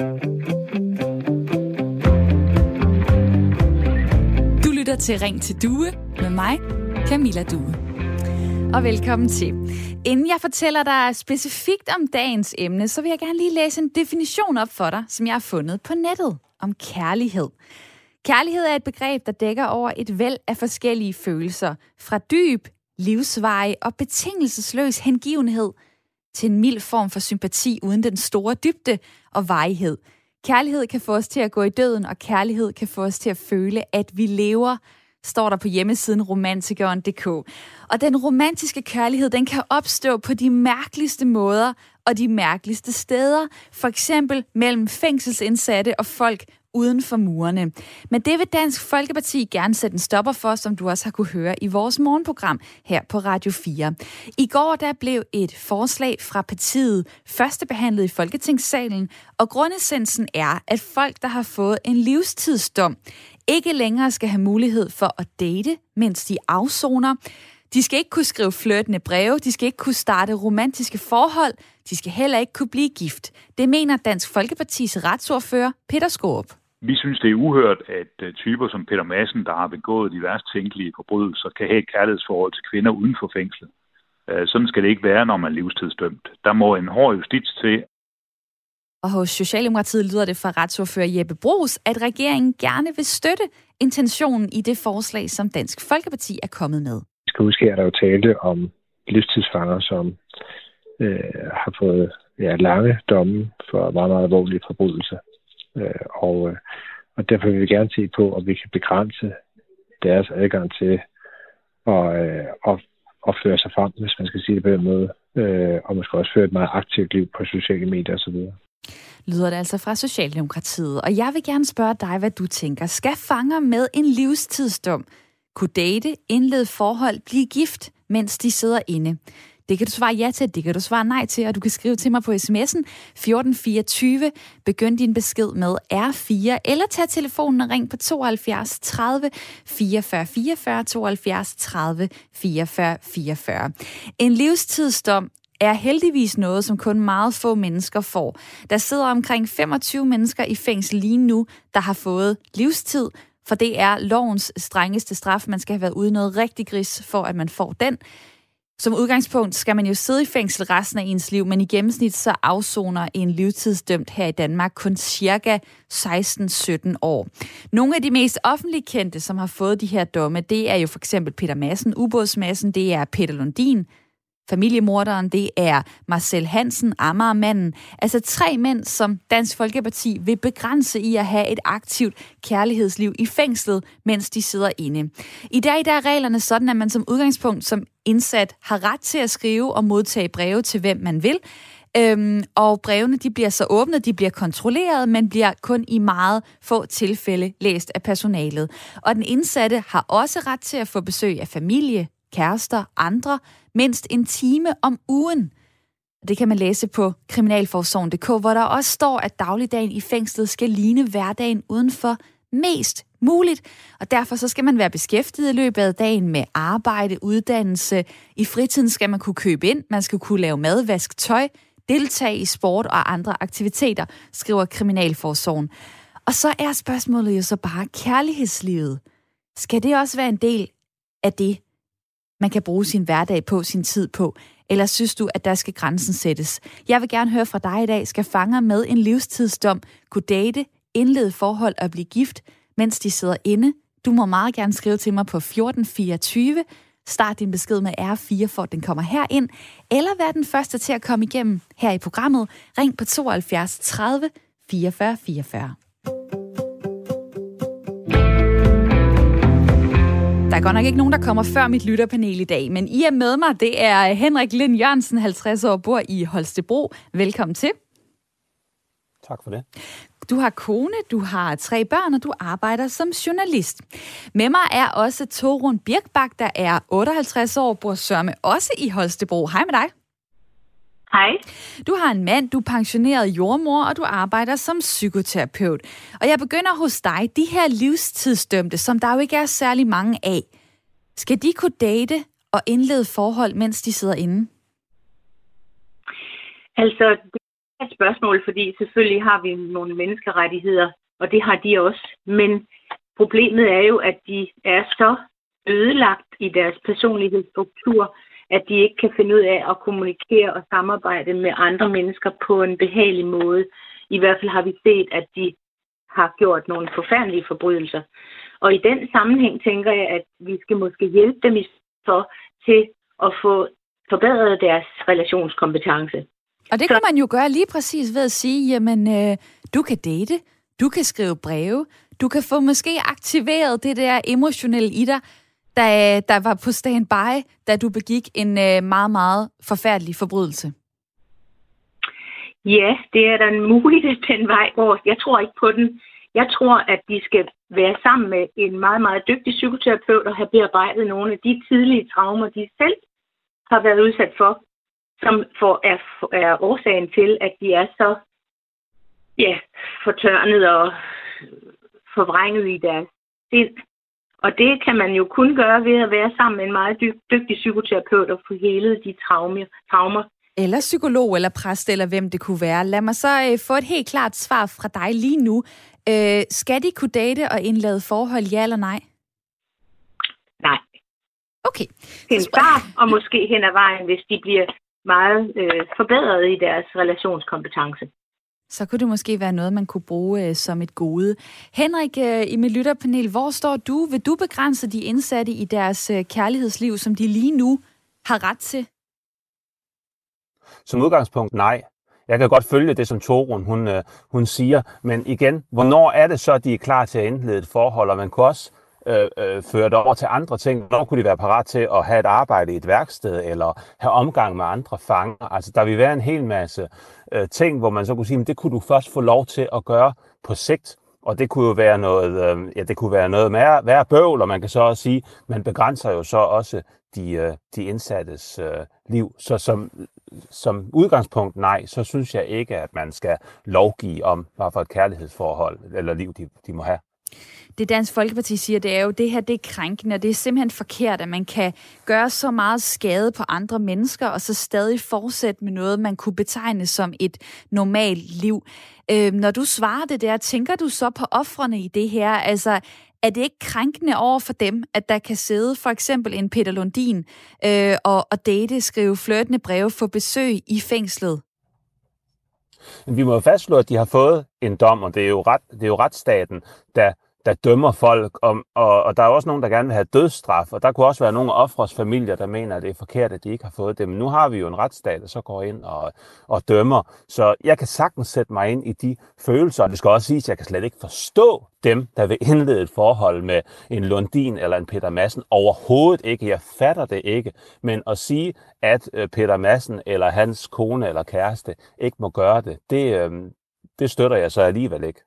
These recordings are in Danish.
Du lytter til Ring til Due med mig, Camilla Due. Og velkommen til. Inden jeg fortæller dig specifikt om dagens emne, så vil jeg gerne lige læse en definition op for dig, som jeg har fundet på nettet om kærlighed. Kærlighed er et begreb, der dækker over et væld af forskellige følelser. Fra dyb, livsveje og betingelsesløs hengivenhed til en mild form for sympati uden den store dybde og vejhed. Kærlighed kan få os til at gå i døden, og kærlighed kan få os til at føle, at vi lever, står der på hjemmesiden romantikeren.dk. Og den romantiske kærlighed, den kan opstå på de mærkeligste måder og de mærkeligste steder. For eksempel mellem fængselsindsatte og folk uden for murene. Men det vil Dansk Folkeparti gerne sætte en stopper for, som du også har kunne høre i vores morgenprogram her på Radio 4. I går der blev et forslag fra partiet førstebehandlet i Folketingssalen, og grundessensen er, at folk, der har fået en livstidsdom, ikke længere skal have mulighed for at date, mens de afsoner. De skal ikke kunne skrive flirtende breve, de skal ikke kunne starte romantiske forhold, de skal heller ikke kunne blive gift. Det mener Dansk Folkepartis retsordfører Peter Skorup. Vi synes, det er uhørt, at øh, typer som Peter Madsen, der har begået de værst tænkelige forbrydelser, kan have et kærlighedsforhold til kvinder uden for fængslet. Øh, sådan skal det ikke være, når man er livstidsdømt. Der må en hård justits til. Og hos Socialdemokratiet lyder det fra retsordfører Jeppe Brugs, at regeringen gerne vil støtte intentionen i det forslag, som Dansk Folkeparti er kommet med. Vi skal huske, at der er jo tale om livstidsfanger, som øh, har fået ja, lange domme for meget, meget alvorlige forbrydelser. Øh, og, øh, og derfor vil vi gerne se på, om vi kan begrænse deres adgang til at, øh, at, at føre sig frem, hvis man skal sige det på den måde, øh, og måske også føre et meget aktivt liv på sociale medier osv. Lyder det altså fra Socialdemokratiet. Og jeg vil gerne spørge dig, hvad du tænker. Skal fanger med en livstidsdom kunne date, indlede forhold, blive gift, mens de sidder inde? Det kan du svare ja til, det kan du svare nej til, og du kan skrive til mig på sms'en 1424. Begynd din besked med R4, eller tag telefonen og ring på 72 30 44 44 72 30 44 44. En livstidsdom er heldigvis noget, som kun meget få mennesker får. Der sidder omkring 25 mennesker i fængsel lige nu, der har fået livstid, for det er lovens strengeste straf. Man skal have været ude noget rigtig gris, for at man får den. Som udgangspunkt skal man jo sidde i fængsel resten af ens liv, men i gennemsnit så afsoner en livstidsdømt her i Danmark kun cirka 16-17 år. Nogle af de mest offentligt kendte, som har fået de her domme, det er jo for eksempel Peter Madsen, ubådsmassen, det er Peter Lundin, familiemorderen, det er Marcel Hansen, Amagermanden. Altså tre mænd, som Dansk Folkeparti vil begrænse i at have et aktivt kærlighedsliv i fængslet, mens de sidder inde. I dag der er reglerne sådan, at man som udgangspunkt som indsat har ret til at skrive og modtage breve til hvem man vil. Øhm, og brevene de bliver så åbnet, de bliver kontrolleret, men bliver kun i meget få tilfælde læst af personalet. Og den indsatte har også ret til at få besøg af familie, kærester, andre, mindst en time om ugen. Det kan man læse på kriminalforsorgen.dk, hvor der også står, at dagligdagen i fængslet skal ligne hverdagen udenfor mest muligt, og derfor så skal man være beskæftiget i løbet af dagen med arbejde, uddannelse. I fritiden skal man kunne købe ind, man skal kunne lave mad, vaske tøj, deltage i sport og andre aktiviteter, skriver Kriminalforsorgen. Og så er spørgsmålet jo så bare kærlighedslivet. Skal det også være en del af det, man kan bruge sin hverdag på, sin tid på? Eller synes du, at der skal grænsen sættes? Jeg vil gerne høre fra dig i dag. Skal fanger med en livstidsdom kunne date, indlede forhold og blive gift, mens de sidder inde? Du må meget gerne skrive til mig på 1424. Start din besked med R4, for at den kommer her ind. Eller vær den første til at komme igennem her i programmet. Ring på 72 30 44 44. Der er godt nok ikke nogen, der kommer før mit lytterpanel i dag, men I er med mig. Det er Henrik Lind Jørgensen, 50 år, bor i Holstebro. Velkommen til. Tak for det. Du har kone, du har tre børn, og du arbejder som journalist. Med mig er også Torun Birkbak, der er 58 år, bor sørme også i Holstebro. Hej med dig. Hej. Du har en mand, du er pensioneret jordmor, og du arbejder som psykoterapeut. Og jeg begynder hos dig. De her livstidsdømte, som der jo ikke er særlig mange af, skal de kunne date og indlede forhold, mens de sidder inde? Altså, det et spørgsmål, fordi selvfølgelig har vi nogle menneskerettigheder, og det har de også. Men problemet er jo, at de er så ødelagt i deres personlighedsstruktur, at de ikke kan finde ud af at kommunikere og samarbejde med andre mennesker på en behagelig måde. I hvert fald har vi set, at de har gjort nogle forfærdelige forbrydelser. Og i den sammenhæng tænker jeg, at vi skal måske hjælpe dem i for til at få forbedret deres relationskompetence. Og det kan man jo gøre lige præcis ved at sige, jamen, øh, du kan date, du kan skrive breve, du kan få måske aktiveret det der emotionelle i dig, der, der var på standby, da du begik en øh, meget, meget forfærdelig forbrydelse. Ja, det er da en mulighed, den vej går. Jeg tror ikke på den. Jeg tror, at de skal være sammen med en meget, meget dygtig psykoterapeut og have bearbejdet nogle af de tidlige traumer, de selv har været udsat for, som for er, er årsagen til, at de er så ja, fortørnet og forvrænget i deres sind. Og det kan man jo kun gøre ved at være sammen med en meget dygtig psykoterapeut og få helet de traumer, traumer eller psykolog, eller præst, eller hvem det kunne være. Lad mig så øh, få et helt klart svar fra dig lige nu. Øh, skal de kunne date og indlade forhold, ja eller nej? Nej. Okay. Til en start, og måske hen ad vejen, hvis de bliver meget øh, forbedret i deres relationskompetence. Så kunne det måske være noget, man kunne bruge øh, som et gode. Henrik, øh, i mit lytterpanel, hvor står du? Vil du begrænse de indsatte i deres øh, kærlighedsliv, som de lige nu har ret til? Som udgangspunkt nej. Jeg kan godt følge det, som Torun hun, øh, hun siger, men igen, hvornår er det så, de er klar til at indlede et forhold, og man kunne også øh, øh, føre det over til andre ting. Hvornår kunne de være parat til at have et arbejde i et værksted, eller have omgang med andre fanger? Altså, der vil være en hel masse øh, ting, hvor man så kunne sige, at det kunne du først få lov til at gøre på sigt. Og det kunne jo være noget, øh, ja, det kunne være noget mere, mere bøvl, og man kan så også sige, man begrænser jo så også de, øh, de indsattes øh, liv. Så som, som udgangspunkt nej, så synes jeg ikke, at man skal lovgive om, hvad for et kærlighedsforhold eller liv de, de må have. Det Dansk Folkeparti siger, det er jo, det her det er krænkende, og det er simpelthen forkert, at man kan gøre så meget skade på andre mennesker, og så stadig fortsætte med noget, man kunne betegne som et normalt liv. Øh, når du svarer det der, tænker du så på offrene i det her? Altså, er det ikke krænkende over for dem, at der kan sidde for eksempel en Peter Lundin øh, og, og date, skrive flirtende breve, få besøg i fængslet? Men vi må jo fastslå, at de har fået en dom, og det er jo, ret, det er jo retsstaten, der der dømmer folk, om, og, og der er også nogen, der gerne vil have dødsstraf, og der kunne også være nogle offres familier, der mener, at det er forkert, at de ikke har fået det. Men nu har vi jo en retsstat, der så går ind og, og dømmer. Så jeg kan sagtens sætte mig ind i de følelser, og det skal også siges, at jeg kan slet ikke forstå dem, der vil indlede et forhold med en Lundin eller en Peter Madsen. Overhovedet ikke. Jeg fatter det ikke. Men at sige, at øh, Peter Madsen eller hans kone eller kæreste ikke må gøre det, det, øh, det støtter jeg så alligevel ikke.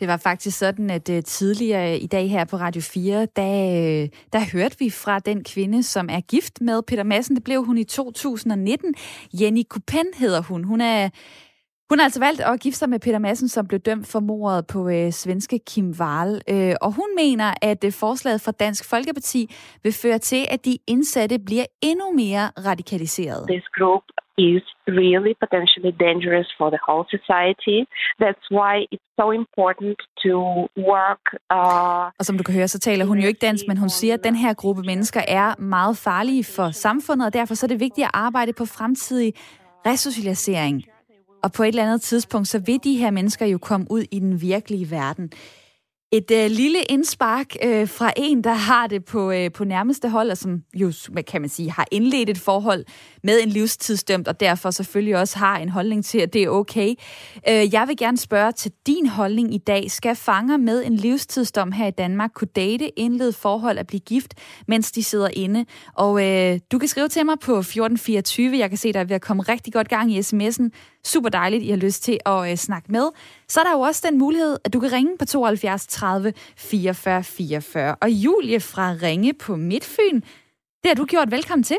Det var faktisk sådan, at uh, tidligere i dag her på Radio 4, der, uh, der hørte vi fra den kvinde, som er gift med Peter Madsen. Det blev hun i 2019. Jenny Kupen hedder hun. Hun er hun har altså valgt at gifte sig med Peter Madsen, som blev dømt for mordet på øh, svenske Kim Wall. Øh, og hun mener, at øh, forslaget fra Dansk Folkeparti vil føre til, at de indsatte bliver endnu mere radikaliseret. This group is really potentially dangerous for the whole society. That's why it's so important to work. Uh, og som du kan høre, så taler hun jo ikke dansk, men hun siger, at den her gruppe mennesker er meget farlige for samfundet, og derfor så er det vigtigt at arbejde på fremtidig resocialisering. Og på et eller andet tidspunkt, så vil de her mennesker jo komme ud i den virkelige verden. Et øh, lille indspark øh, fra en, der har det på, øh, på nærmeste hold, og som jo, kan man sige, har indledt et forhold med en livstidsdømt, og derfor selvfølgelig også har en holdning til, at det er okay. Øh, jeg vil gerne spørge til din holdning i dag. Skal fanger med en livstidsdom her i Danmark kunne date, indlede forhold at blive gift, mens de sidder inde? Og øh, du kan skrive til mig på 1424. Jeg kan se, der er ved at komme rigtig godt gang i sms'en. Super dejligt, I har lyst til at øh, snakke med. Så er der jo også den mulighed, at du kan ringe på 72 30 44 44. Og Julie fra Ringe på Midtfyn, det har du gjort. Velkommen til.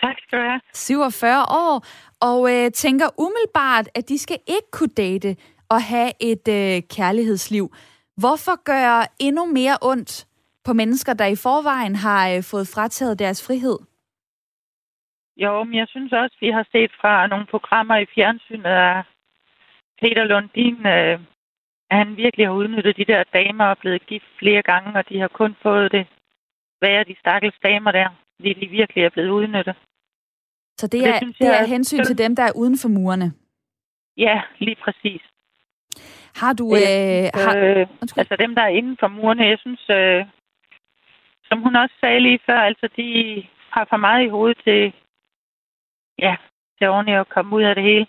Tak skal du have. 47 år, og øh, tænker umiddelbart, at de skal ikke kunne date og have et øh, kærlighedsliv. Hvorfor gøre endnu mere ondt på mennesker, der i forvejen har øh, fået frataget deres frihed? Jo, men jeg synes også, vi har set fra nogle programmer i fjernsynet af Peter Lundin, øh, at han virkelig har udnyttet de der damer og blevet gift flere gange, og de har kun fået det værre, de stakkels damer der, fordi de virkelig er blevet udnyttet. Så det er, det, synes, det er hensyn til dem, der er uden for murene? Ja, lige præcis. Har du... Øh, har, øh, altså dem, der er inden for murene, jeg synes, øh, som hun også sagde lige før, altså de har for meget i hovedet til, ja, til ordentligt at komme ud af det hele.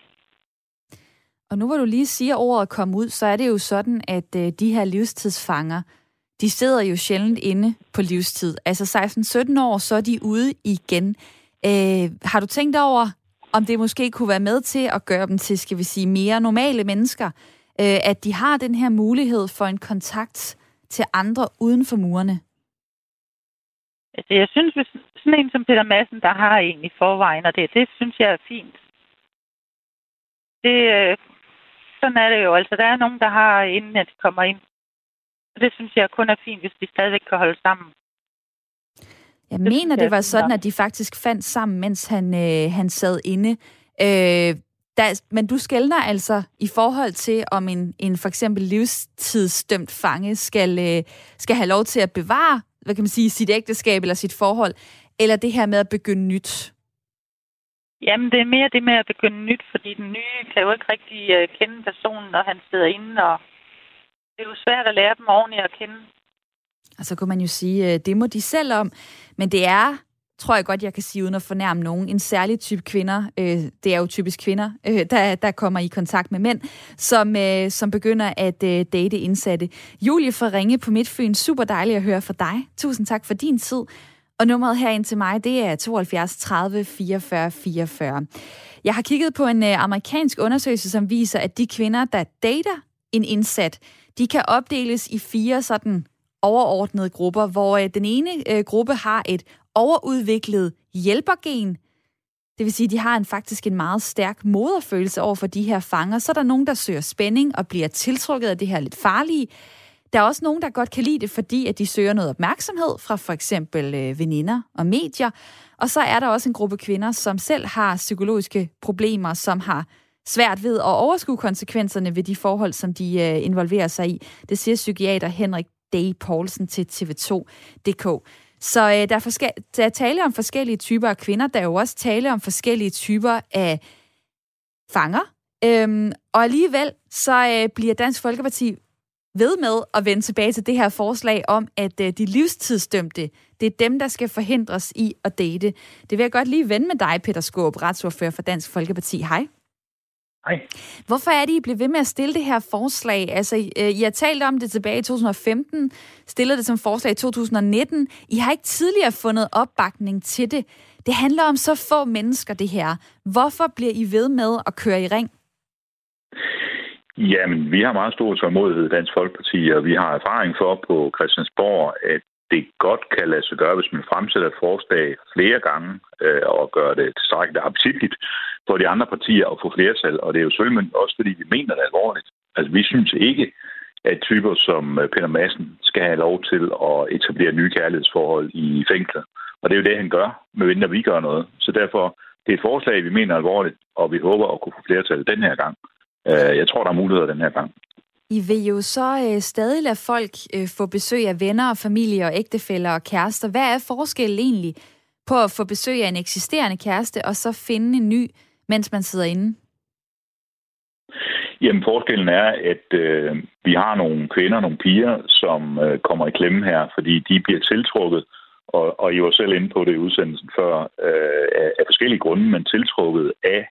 Og nu hvor du lige siger ordet komme ud, så er det jo sådan, at øh, de her livstidsfanger, de sidder jo sjældent inde på livstid. Altså 16-17 år, så er de ude igen. Øh, har du tænkt over, om det måske kunne være med til at gøre dem til, skal vi sige, mere normale mennesker? Øh, at de har den her mulighed for en kontakt til andre uden for murene? Altså, jeg synes, hvis sådan en som Peter Madsen, der har en i forvejen, og det, det synes jeg er fint. Det, øh, sådan er det jo. Altså, der er nogen, der har, inden at de kommer ind. Og det synes jeg kun er fint, hvis de stadigvæk kan holde sammen. Jeg det mener, det var sådan, at de faktisk fandt sammen, mens han, øh, han sad inde. Øh, der, men du skældner altså i forhold til, om en, en for eksempel livstidsdømt fange skal, øh, skal have lov til at bevare hvad kan man sige, sit ægteskab eller sit forhold, eller det her med at begynde nyt? Jamen, det er mere det med at begynde nyt, fordi den nye kan jo ikke rigtig uh, kende personen, når han sidder inde, og det er jo svært at lære dem ordentligt at kende. Og så kunne man jo sige, uh, det må de selv om, men det er tror jeg godt, jeg kan sige uden at fornærme nogen, en særlig type kvinder, øh, det er jo typisk kvinder, øh, der, der kommer i kontakt med mænd, som, øh, som begynder at øh, date indsatte. Julie fra Ringe på Midtfyn, super dejligt at høre fra dig. Tusind tak for din tid. Og nummeret herind til mig, det er 72 30 44 44. Jeg har kigget på en øh, amerikansk undersøgelse, som viser, at de kvinder, der dater en indsat, de kan opdeles i fire sådan overordnede grupper, hvor øh, den ene øh, gruppe har et overudviklet hjælpergen. Det vil sige, at de har en, faktisk en meget stærk moderfølelse over for de her fanger. Så er der nogen, der søger spænding og bliver tiltrukket af det her lidt farlige. Der er også nogen, der godt kan lide det, fordi at de søger noget opmærksomhed fra for eksempel øh, veninder og medier. Og så er der også en gruppe kvinder, som selv har psykologiske problemer, som har svært ved at overskue konsekvenserne ved de forhold, som de øh, involverer sig i. Det siger psykiater Henrik Day Poulsen til TV2.dk. Så øh, der, er forske- der er tale om forskellige typer af kvinder. Der er jo også tale om forskellige typer af fanger. Øhm, og alligevel så øh, bliver Dansk Folkeparti ved med at vende tilbage til det her forslag om, at øh, de livstidsdømte, det er dem, der skal forhindres i at date. Det vil jeg godt lige vende med dig, Peter Skåb, retsordfører for Dansk Folkeparti. Hej. Hej. Hvorfor er det, I blev ved med at stille det her forslag? Altså, øh, I har talt om det tilbage i 2015, stillede det som forslag i 2019. I har ikke tidligere fundet opbakning til det. Det handler om så få mennesker, det her. Hvorfor bliver I ved med at køre i ring? Jamen, vi har meget stor tålmodighed i Dansk Folkeparti, og vi har erfaring for på Christiansborg, at det godt kan lade sig gøre, hvis man fremsætter et forslag flere gange øh, og gør det tilstrækkeligt appetitligt for de andre partier at få flertal. Og det er jo selvfølgelig også, fordi vi mener det alvorligt. Altså, vi synes ikke, at typer som øh, Peter Madsen skal have lov til at etablere nye kærlighedsforhold i fængsler. Og det er jo det, han gør, medmindre vi gør noget. Så derfor, det er et forslag, vi mener alvorligt, og vi håber at kunne få flertal den her gang. Øh, jeg tror, der er muligheder den her gang. I vil jo så øh, stadig lade folk øh, få besøg af venner og familie og ægtefæller og kærester. Hvad er forskellen egentlig på at få besøg af en eksisterende kæreste og så finde en ny, mens man sidder inde? Jamen forskellen er, at øh, vi har nogle kvinder, nogle piger, som øh, kommer i klemme her, fordi de bliver tiltrukket, og, og I var selv inde på det i udsendelsen før, øh, af, af forskellige grunde, men tiltrukket af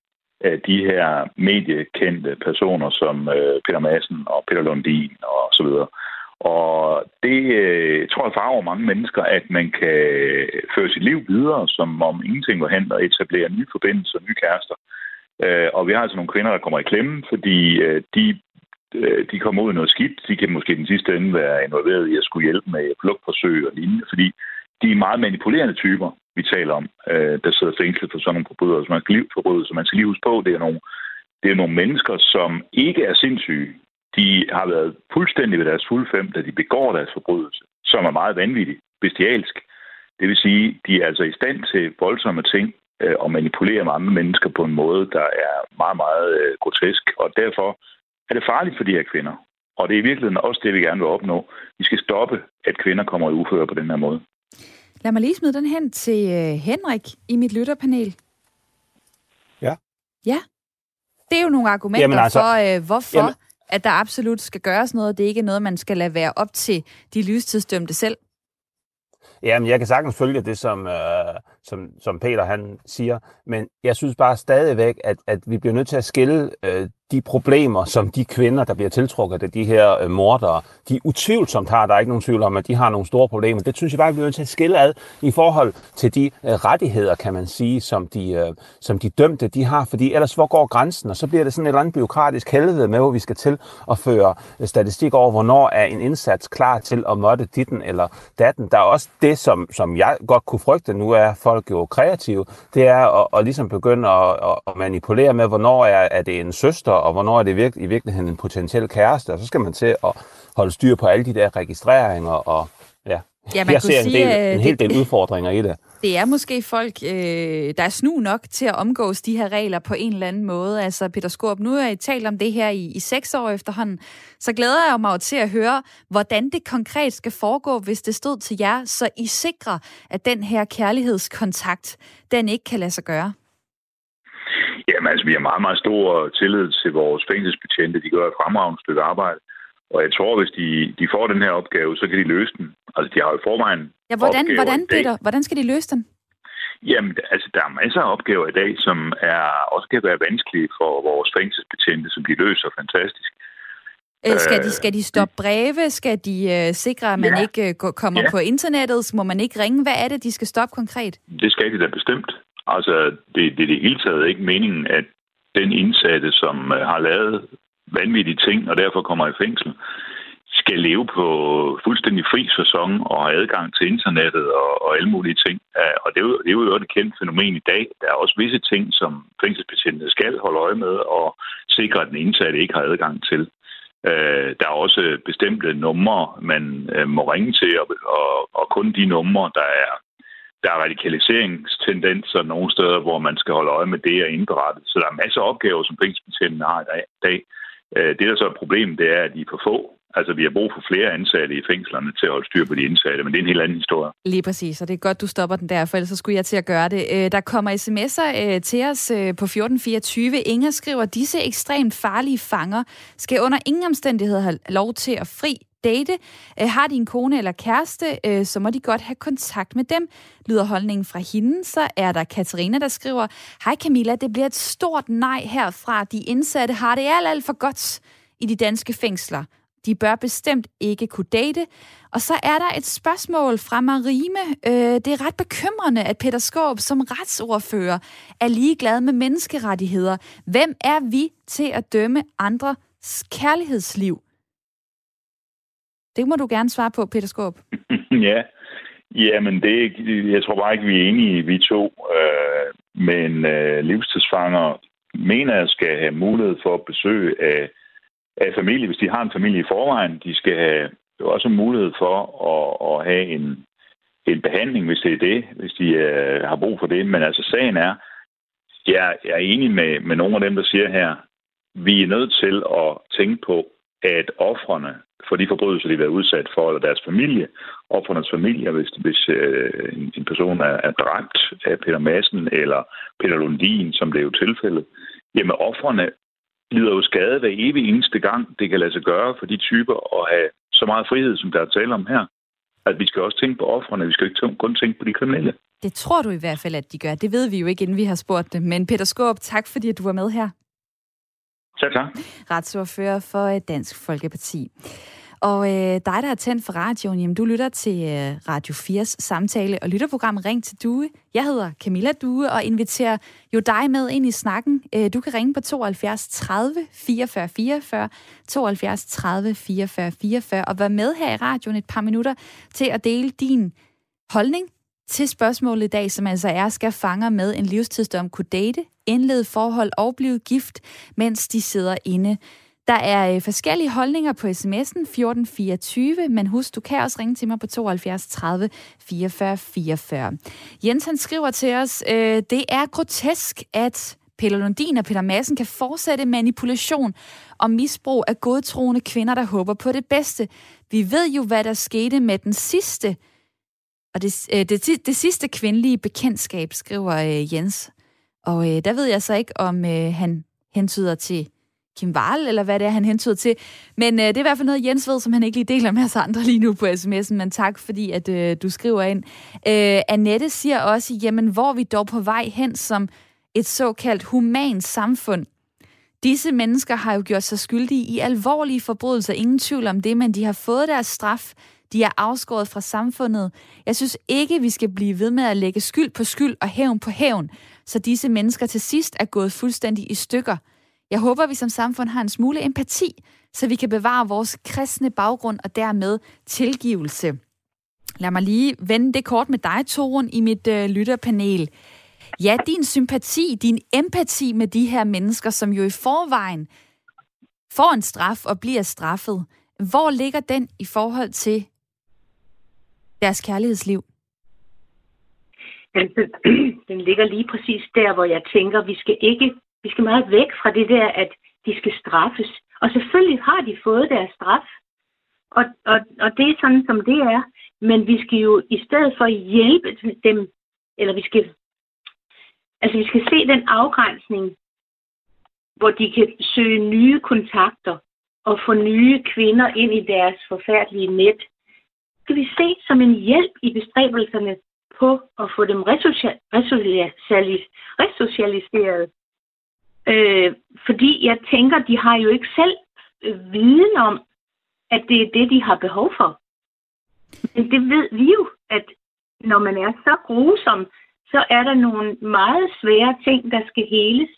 af de her mediekendte personer som øh, Peter Madsen og Peter Lundin og så videre. Og det øh, tror jeg farver mange mennesker, at man kan øh, føre sit liv videre, som om ingenting var hent, og etablere nye forbindelser, nye kærester. Øh, og vi har altså nogle kvinder, der kommer i klemme, fordi øh, de, øh, de kommer ud i noget skidt. De kan måske den sidste ende være involveret i at skulle hjælpe med flugtforsøg og lignende, fordi de er meget manipulerende typer vi taler om, øh, der sidder fængslet for sådan nogle forbrydelser. Man skal liv så man skal lige huske på, det er nogle, det er nogle mennesker, som ikke er sindssyge. De har været fuldstændig ved deres fulde fem, da de begår deres forbrydelse, som er meget vanvittig, bestialsk. Det vil sige, de er altså i stand til voldsomme ting, øh, og manipulere med andre mennesker på en måde, der er meget, meget øh, grotesk. Og derfor er det farligt for de her kvinder. Og det er i virkeligheden også det, vi gerne vil opnå. Vi skal stoppe, at kvinder kommer i uføre på den her måde. Lad mig lige smide den hen til øh, Henrik i mit lytterpanel. Ja. Ja. Det er jo nogle argumenter jamen altså, for, øh, hvorfor jamen, at der absolut skal gøres noget, og det ikke er noget, man skal lade være op til de livstidsdømte selv. Jamen, jeg kan sagtens følge det, som, øh, som, som Peter han siger, men jeg synes bare stadigvæk, at, at vi bliver nødt til at skille øh, de problemer, som de kvinder, der bliver tiltrukket af de her øh, mordere, de utvivlsomt har, der er ikke nogen tvivl om, at de har nogle store problemer. Det synes jeg bare, vi bliver nødt til at skille ad i forhold til de øh, rettigheder, kan man sige, som de, øh, som de dømte, de har. Fordi ellers, hvor går grænsen? Og så bliver det sådan et eller andet byråkratisk helvede med, hvor vi skal til at føre øh, statistik over, hvornår er en indsats klar til at måtte ditten eller datten. Der er også det, som, som jeg godt kunne frygte, nu er folk jo kreative, det er at, at ligesom begynde at, at manipulere med, hvornår er, er det en søster, og hvornår er det virke, i virkeligheden en potentiel kæreste, og så skal man til at holde styr på alle de der registreringer, og ja, ja man jeg ser en, del, en hel del udfordringer i det. Det er måske folk, øh, der er snu nok til at omgås de her regler på en eller anden måde. Altså, Peter Skorp, nu har I talt om det her i, i seks år efterhånden. Så glæder jeg mig til at høre, hvordan det konkret skal foregå, hvis det stod til jer, så I sikrer, at den her kærlighedskontakt, den ikke kan lade sig gøre. Jamen altså, vi har meget, meget stor tillid til vores fængselsbetjente. De gør et fremragende stykke arbejde. Og jeg tror, hvis de, de får den her opgave, så kan de løse den. Altså, de har jo i forvejen Ja, hvordan, hvordan, Peter, hvordan skal de løse den? Jamen, altså, der er masser af opgaver i dag, som er, også kan være vanskelige for vores fængselsbetjente, som de løser fantastisk. Øh, skal, de, skal de stoppe breve? Skal de uh, sikre, at man ja. ikke uh, kommer ja. på internettet? Må man ikke ringe? Hvad er det, de skal stoppe konkret? Det skal de da bestemt. Altså, det, det er det hele taget ikke meningen, at den indsatte, som øh, har lavet vanvittige ting og derfor kommer i fængsel, skal leve på fuldstændig fri sæson og have adgang til internettet og, og alle mulige ting. Og det er, jo, det er jo et kendt fænomen i dag. Der er også visse ting, som fængselsbetjentene skal holde øje med og sikre, at den indsatte ikke har adgang til. Øh, der er også bestemte numre, man øh, må ringe til, og, og, og kun de numre, der er der er radikaliseringstendenser nogle steder, hvor man skal holde øje med det og indberette. Så der er masser af opgaver, som fængselsbetjentene har i dag. Øh, det, der så er problemet, det er, at de er for få. Altså, vi har brug for flere ansatte i fængslerne til at holde styr på de indsatte, men det er en helt anden historie. Lige præcis, og det er godt, du stopper den der, for ellers så skulle jeg til at gøre det. Øh, der kommer sms'er øh, til os på 1424. Inger skriver, disse ekstremt farlige fanger skal under ingen omstændigheder have lov til at fri date. Øh, har de en kone eller kæreste, øh, så må de godt have kontakt med dem, lyder holdningen fra hende. Så er der Katarina, der skriver, Hej Camilla, det bliver et stort nej herfra. De indsatte har det alt, alt for godt i de danske fængsler. De bør bestemt ikke kunne date. Og så er der et spørgsmål fra Marime. Øh, det er ret bekymrende, at Peter Skåb som retsordfører er ligeglad med menneskerettigheder. Hvem er vi til at dømme andres kærlighedsliv? Det må du gerne svare på, Peter Skåb. ja, Jamen, det, jeg tror bare ikke, vi er enige, vi to. Øh, men øh, livstidsfanger mener jeg skal have mulighed for at besøge af af familie, hvis de har en familie i forvejen. De skal have også mulighed for at, at have en, en behandling, hvis det er det, hvis de øh, har brug for det. Men altså sagen er, jeg, jeg er enig med, med nogle af dem, der siger her, vi er nødt til at tænke på, at offrene for de forbrydelser, de har været udsat for, eller deres familie, offrenes familie, hvis, hvis øh, en, en person er, er dræbt af Peter Madsen eller Peter Lundin, som det er jo tilfældet, jamen offrene lider jo skade hver evig eneste gang, det kan lade sig gøre for de typer at have så meget frihed, som der er tale om her. At vi skal også tænke på offrene, vi skal ikke kun tænke på de kriminelle. Det tror du i hvert fald, at de gør. Det ved vi jo ikke, inden vi har spurgt det. Men Peter Skåb, tak fordi du var med her. Selv tak. Retsordfører for øh, Dansk Folkeparti. Og øh, dig, der er tændt for radioen, jamen, du lytter til øh, Radio 4's samtale- og lytterprogram Ring til Due. Jeg hedder Camilla Due og inviterer jo dig med ind i snakken. Øh, du kan ringe på 72 30 44 44, 72 30 44 44 og være med her i radioen et par minutter til at dele din holdning til spørgsmålet i dag, som altså er, skal fanger med en livstidsdom kunne date, indlede forhold og blive gift, mens de sidder inde Der er øh, forskellige holdninger på sms'en 1424, men husk, du kan også ringe til mig på 72 30 44 44. Jens han skriver til os, øh, det er grotesk, at Peter Lundin og Peter Madsen kan fortsætte manipulation og misbrug af godtroende kvinder, der håber på det bedste. Vi ved jo, hvad der skete med den sidste, og det, øh, det, det sidste kvindelige bekendtskab, skriver øh, Jens. Og øh, der ved jeg så ikke, om øh, han hentyder til Kim Wahl, eller hvad det er, han hentyder til. Men øh, det er i hvert fald noget, Jens ved, som han ikke lige deler med os andre lige nu på sms'en. Men tak, fordi at øh, du skriver ind. Øh, Annette siger også, jamen hvor vi dog på vej hen som et såkaldt human samfund? Disse mennesker har jo gjort sig skyldige i alvorlige forbrydelser. Ingen tvivl om det, men de har fået deres straf. De er afskåret fra samfundet. Jeg synes ikke, vi skal blive ved med at lægge skyld på skyld og hævn på hævn, så disse mennesker til sidst er gået fuldstændig i stykker. Jeg håber, vi som samfund har en smule empati, så vi kan bevare vores kristne baggrund og dermed tilgivelse. Lad mig lige vende det kort med dig, Torun, i mit øh, lytterpanel. Ja, din sympati, din empati med de her mennesker, som jo i forvejen får en straf og bliver straffet. Hvor ligger den i forhold til deres kærlighedsliv? Altså, den ligger lige præcis der, hvor jeg tænker, vi skal ikke, vi skal meget væk fra det der, at de skal straffes. Og selvfølgelig har de fået deres straf. Og, og, og det er sådan, som det er. Men vi skal jo i stedet for hjælpe dem, eller vi skal, altså vi skal se den afgrænsning, hvor de kan søge nye kontakter og få nye kvinder ind i deres forfærdelige net. Skal vi se som en hjælp i bestræbelserne på at få dem resocialiseret. Øh, fordi jeg tænker, de har jo ikke selv øh, viden om, at det er det, de har behov for. Men det ved vi jo, at når man er så grusom, så er der nogle meget svære ting, der skal heles.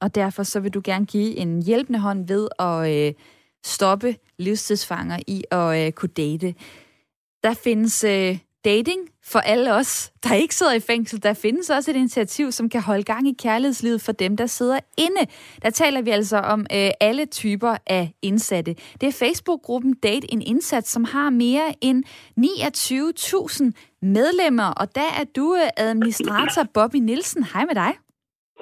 Og derfor så vil du gerne give en hjælpende hånd ved at øh, stoppe livstidsfanger i at øh, kunne date. Der findes øh, dating for alle os, der ikke sidder i fængsel. Der findes også et initiativ, som kan holde gang i kærlighedslivet for dem, der sidder inde. Der taler vi altså om øh, alle typer af indsatte. Det er Facebook-gruppen Date en Indsats, som har mere end 29.000 medlemmer, og der er du øh, administrator Bobby Nielsen. Hej med dig.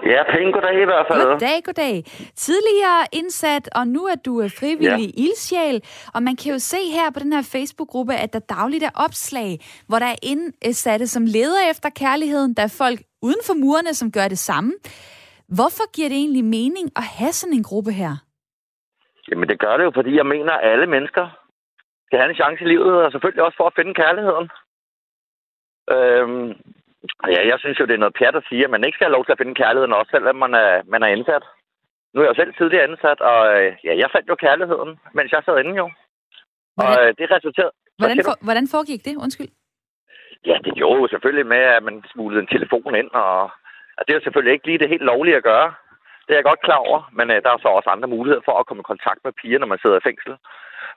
Ja, pænt goddag i hvert fald. Goddag, goddag. Tidligere indsat, og nu er du øh, frivillig ja. ildsjæl. Og man kan jo se her på den her Facebook-gruppe, at der dagligt er opslag, hvor der er indsatte, som leder efter kærligheden. Der er folk uden for murene, som gør det samme. Hvorfor giver det egentlig mening at have sådan en gruppe her? Jamen, det gør det jo, fordi jeg mener, at alle mennesker skal have en chance i livet, og selvfølgelig også for at finde kærligheden. Øhm, Ja, jeg synes jo, det er noget pjat at sige, at man ikke skal have lov til at finde kærligheden også, selvom man er, man er indsat. Nu er jeg jo selv tidligere ansat, og øh, ja, jeg fandt jo kærligheden, mens jeg sad inde jo. Hvordan, og øh, det resulterede... Hvordan, for, hvordan foregik det? Undskyld. Ja, det gjorde jo selvfølgelig med, at man smuglede en telefon ind, og, og det er jo selvfølgelig ikke lige det helt lovlige at gøre. Det er jeg godt klar over, men øh, der er så også andre muligheder for at komme i kontakt med piger, når man sidder i fængsel.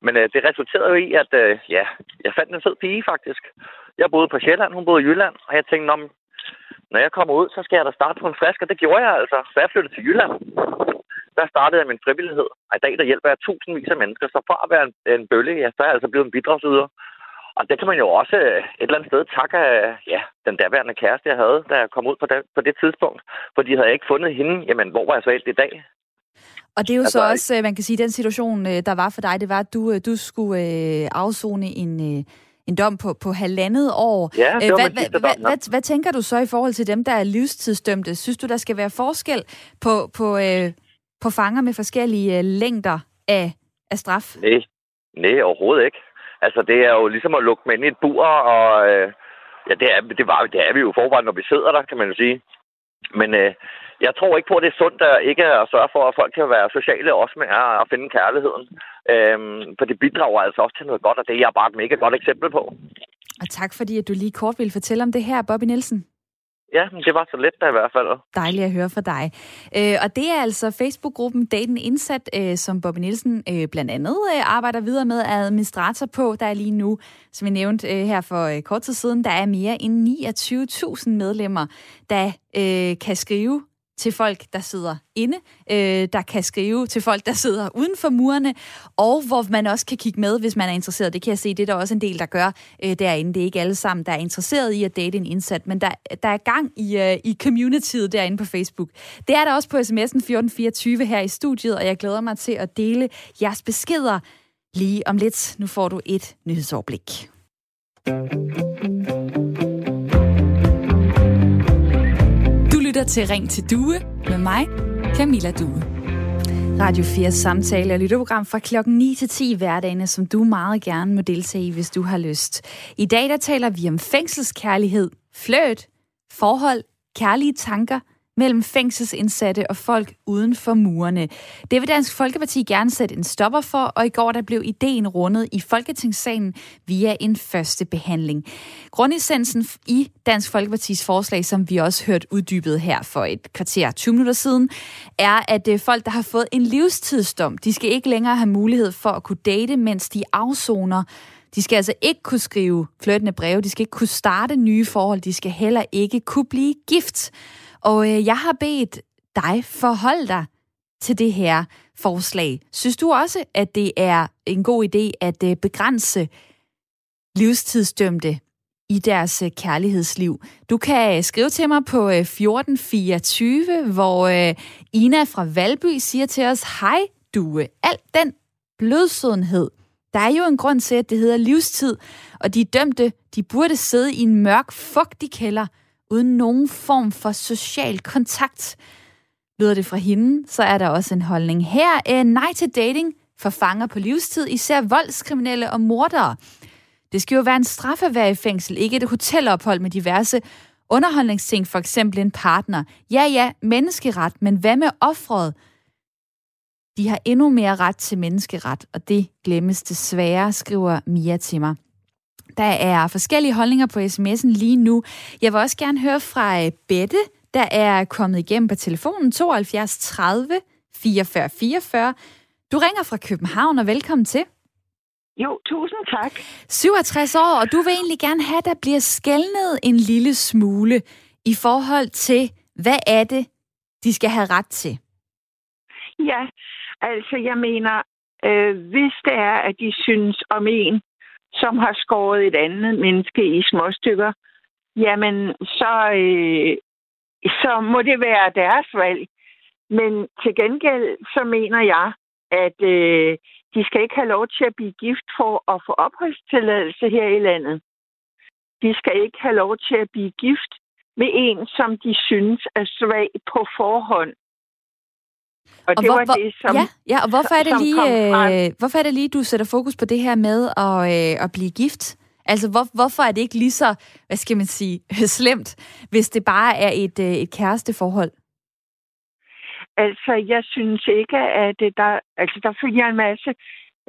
Men øh, det resulterede jo i, at øh, ja, jeg fandt en fed pige faktisk. Jeg boede på Sjælland, hun boede i Jylland, og jeg tænkte, når jeg kommer ud, så skal jeg da starte på en frisk, og det gjorde jeg altså. Så jeg flyttede til Jylland. Der startede jeg min frivillighed, og i dag der hjælper jeg tusindvis af mennesker. Så for at være en, en bølle, ja, så er jeg altså blevet en bidragsyder. Og det kan man jo også øh, et eller andet sted takke øh, ja, den daværende kæreste, jeg havde, da jeg kom ud på det, på det tidspunkt. Fordi havde jeg ikke fundet hende, jamen hvor var jeg så alt i dag? Og det er jo altså, så også, øh, man kan sige, den situation, øh, der var for dig, det var, at du, du skulle afzone en, en dom på, på halvandet år. Ja, det var hvad, hvad, hvad, hvad, hvad, hvad tænker du så i forhold til dem, der er livstidsdømte? Synes du, der skal være forskel på, på, øh, på fanger med forskellige øh, længder af, af straf? Nej, nej, overhovedet ikke. Altså, det er jo ligesom at lukke ind i et bur, og øh, ja, det er, det, var, det er vi jo forvejen, når vi sidder der, kan man jo sige. Men øh, jeg tror ikke på, at det er sundt at ikke at sørge for, at folk kan være sociale også med at finde kærligheden. Øhm, for det bidrager altså også til noget godt, og det er jeg bare et mega godt eksempel på. Og tak fordi, at du lige kort ville fortælle om det her, Bobby Nielsen. Ja, det var så let da i hvert fald. Dejligt at høre fra dig. Øh, og det er altså Facebook-gruppen Daten Indsat, øh, som Bobby Nielsen øh, blandt andet øh, arbejder videre med at administrator på. Der er lige nu, som vi nævnte øh, her for øh, kort tid siden, der er mere end 29.000 medlemmer, der øh, kan skrive til folk, der sidder inde, øh, der kan skrive til folk, der sidder uden for murene, og hvor man også kan kigge med, hvis man er interesseret. Det kan jeg se, det er der også en del, der gør øh, derinde. Det er ikke alle sammen, der er interesseret i at date en indsat, men der, der er gang i, øh, i communityet derinde på Facebook. Det er der også på sms'en 1424 her i studiet, og jeg glæder mig til at dele jeres beskeder lige om lidt. Nu får du et nyhedsoverblik. Lytter til Ring til Due med mig, Camilla Due. Radio 4 samtale og lytterprogram fra klokken 9 til 10 hverdagene, som du meget gerne må deltage i, hvis du har lyst. I dag der taler vi om fængselskærlighed, fløt, forhold, kærlige tanker – mellem fængselsindsatte og folk uden for murene. Det vil Dansk Folkeparti gerne sætte en stopper for, og i går der blev ideen rundet i Folketingssalen via en første behandling. Grundessensen i Dansk Folkepartis forslag, som vi også hørt uddybet her for et kvarter 20 minutter siden, er, at øh, folk, der har fået en livstidsdom, de skal ikke længere have mulighed for at kunne date, mens de afsoner de skal altså ikke kunne skrive flirtende breve, de skal ikke kunne starte nye forhold, de skal heller ikke kunne blive gift. Og øh, jeg har bedt dig forholde dig til det her forslag. Synes du også, at det er en god idé at øh, begrænse livstidsdømte i deres øh, kærlighedsliv. Du kan øh, skrive til mig på øh, 1424, hvor øh, Ina fra Valby siger til os, Hej du, øh, alt den blødsødenhed. Der er jo en grund til, at det hedder livstid, og de dømte, de burde sidde i en mørk, fugtig kælder – uden nogen form for social kontakt. Lyder det fra hende, så er der også en holdning her. Øh, nej til dating for fanger på livstid, især voldskriminelle og mordere. Det skal jo være en straf at være i fængsel, ikke et hotelophold med diverse underholdningsting, for eksempel en partner. Ja, ja, menneskeret, men hvad med offret? De har endnu mere ret til menneskeret, og det glemmes desværre, skriver Mia til mig. Der er forskellige holdninger på sms'en lige nu. Jeg vil også gerne høre fra øh, Bette, der er kommet igennem på telefonen 72 30 44 44. Du ringer fra København, og velkommen til. Jo, tusind tak. 67 år, og du vil egentlig gerne have, at der bliver skældnet en lille smule i forhold til, hvad er det, de skal have ret til? Ja, altså jeg mener, øh, hvis det er, at de synes om en, som har skåret et andet menneske i små stykker, jamen så, øh, så må det være deres valg. Men til gengæld så mener jeg, at øh, de skal ikke have lov til at blive gift for at få opholdstilladelse her i landet. De skal ikke have lov til at blive gift med en, som de synes er svag på forhånd. Og, og det hvor, var det, som Ja, ja og hvorfor er, det lige, øh, hvorfor er det lige, du sætter fokus på det her med at, øh, at blive gift? Altså, hvor, hvorfor er det ikke lige så, hvad skal man sige, slemt, hvis det bare er et, øh, et kæresteforhold? Altså, jeg synes ikke, at det der, altså, der følger en masse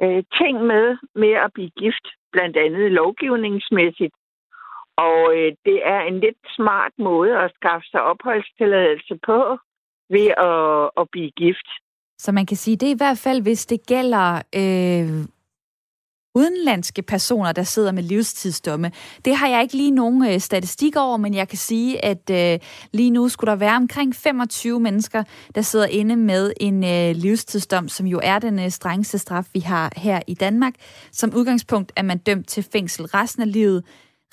øh, ting med med at blive gift, blandt andet lovgivningsmæssigt. Og øh, det er en lidt smart måde at skaffe sig opholdstilladelse på ved at, at blive gift. Så man kan sige, det er i hvert fald, hvis det gælder øh, udenlandske personer, der sidder med livstidsdomme. Det har jeg ikke lige nogen øh, statistik over, men jeg kan sige, at øh, lige nu skulle der være omkring 25 mennesker, der sidder inde med en øh, livstidsdom, som jo er den øh, strengeste straf, vi har her i Danmark. Som udgangspunkt er man dømt til fængsel resten af livet.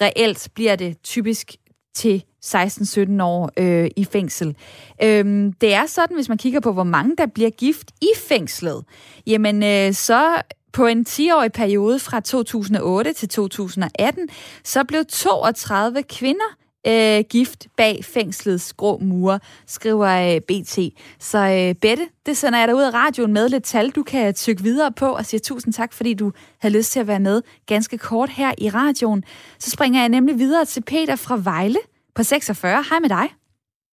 Reelt bliver det typisk til 16-17 år øh, i fængsel. Øhm, det er sådan, hvis man kigger på, hvor mange der bliver gift i fængslet, jamen øh, så på en 10-årig periode fra 2008 til 2018, så blev 32 kvinder øh, gift bag fængslets grå mure, skriver øh, BT. Så øh, Bette, det sender jeg dig ud af radioen med lidt tal, du kan tykke videre på, og siger tusind tak, fordi du havde lyst til at være med ganske kort her i radioen. Så springer jeg nemlig videre til Peter fra Vejle på 46. Hej med dig.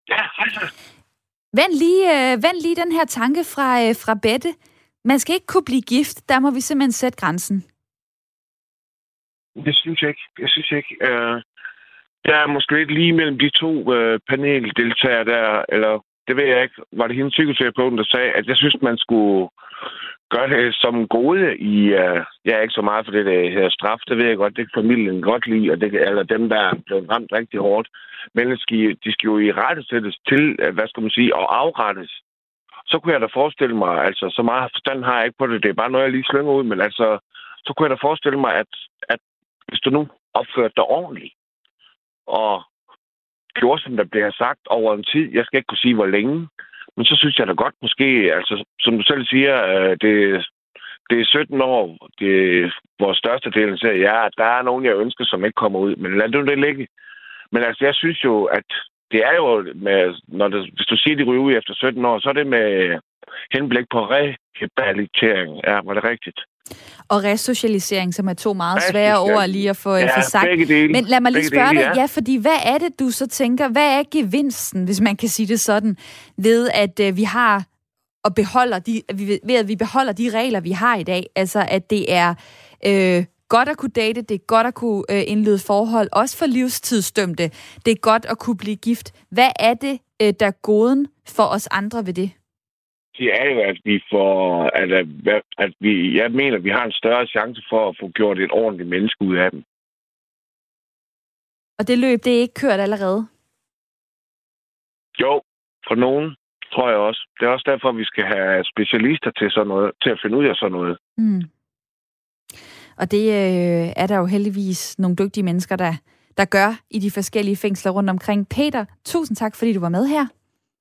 Ja, hej Vend lige, øh, vend lige den her tanke fra, øh, fra Bette. Man skal ikke kunne blive gift. Der må vi simpelthen sætte grænsen. Det synes jeg ikke. Jeg synes ikke. Øh, der er måske lidt lige mellem de to øh, paneldeltagere der, eller det ved jeg ikke, var det hende psykoterapeuten, der sagde, at jeg synes, man skulle gør det som gode i, uh, jeg er ikke så meget for det, der her straf, det ved jeg godt, det kan familien godt lide, og det, eller dem, der er blevet ramt rigtig hårdt, men de skal, de skal jo i rette sættes til, øh, hvad skal man sige, og afrettes. Så kunne jeg da forestille mig, altså så meget forstand har jeg ikke på det, det er bare noget, jeg lige slynger ud, men altså, så kunne jeg da forestille mig, at, at hvis du nu opførte dig ordentligt, og gjorde, som der bliver sagt over en tid, jeg skal ikke kunne sige, hvor længe, men så synes jeg da godt måske, altså som du selv siger, øh, det, det er 17 år, det, hvor størstedelen siger, ja, der er nogen, jeg ønsker, som ikke kommer ud, men lad nu det ligge. Men altså, jeg synes jo, at det er jo, med, når det, hvis du siger, de ryger ud efter 17 år, så er det med henblik på rehabilitering. Ja, var det rigtigt? Og resocialisering, som er to meget svære ord lige at få, ja, få sagt. Men lad mig lige spørge dele, dig, ja, fordi hvad er det, du så tænker, hvad er gevinsten, hvis man kan sige det sådan, ved at øh, vi har og beholder de, ved at vi beholder de regler, vi har i dag. Altså, at det er øh, godt at kunne date, det er godt at kunne øh, indlede forhold, også for livstidsdømte. Det er godt at kunne blive gift. Hvad er det, øh, der er goden for os andre ved det? Det er jo, at vi får, at, at, at vi, jeg mener, at vi har en større chance for at få gjort et ordentligt menneske ud af dem. Og det løb, det er ikke kørt allerede? Jo, for nogen tror jeg også. Det er også derfor, vi skal have specialister til, sådan noget, til at finde ud af sådan noget. Mm. Og det øh, er der jo heldigvis nogle dygtige mennesker, der, der gør i de forskellige fængsler rundt omkring. Peter, tusind tak, fordi du var med her.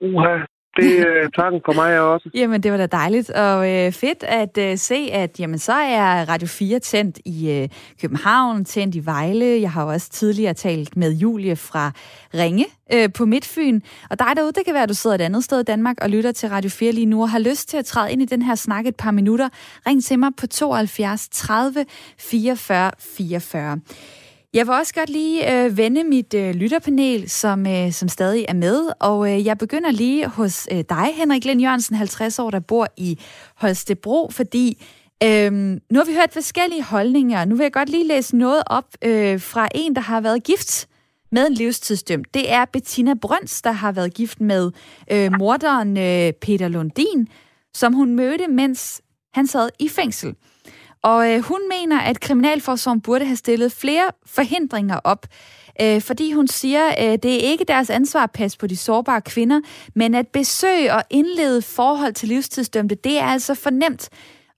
Uha, det er øh, takken for mig også. Jamen, det var da dejligt og øh, fedt at øh, se, at jamen, så er Radio 4 tændt i øh, København, tændt i Vejle. Jeg har jo også tidligere talt med Julie fra Ringe øh, på Midtfyn. Og dig derude, det kan være, at du sidder et andet sted i Danmark og lytter til Radio 4 lige nu og har lyst til at træde ind i den her snak et par minutter. Ring til mig på 72 30 44 44. Jeg vil også godt lige øh, vende mit øh, lytterpanel, som, øh, som stadig er med, og øh, jeg begynder lige hos øh, dig, Henrik Lind Jørgensen, 50 år, der bor i Holstebro, fordi øh, nu har vi hørt forskellige holdninger. Nu vil jeg godt lige læse noget op øh, fra en, der har været gift med en livstidsdømt. Det er Bettina Brøns, der har været gift med øh, morderen øh, Peter Lundin, som hun mødte, mens han sad i fængsel. Og øh, hun mener, at Kriminalforsorgen burde have stillet flere forhindringer op, øh, fordi hun siger, øh, det er ikke deres ansvar at passe på de sårbare kvinder, men at besøge og indlede forhold til livstidsdømte, det er altså fornemt.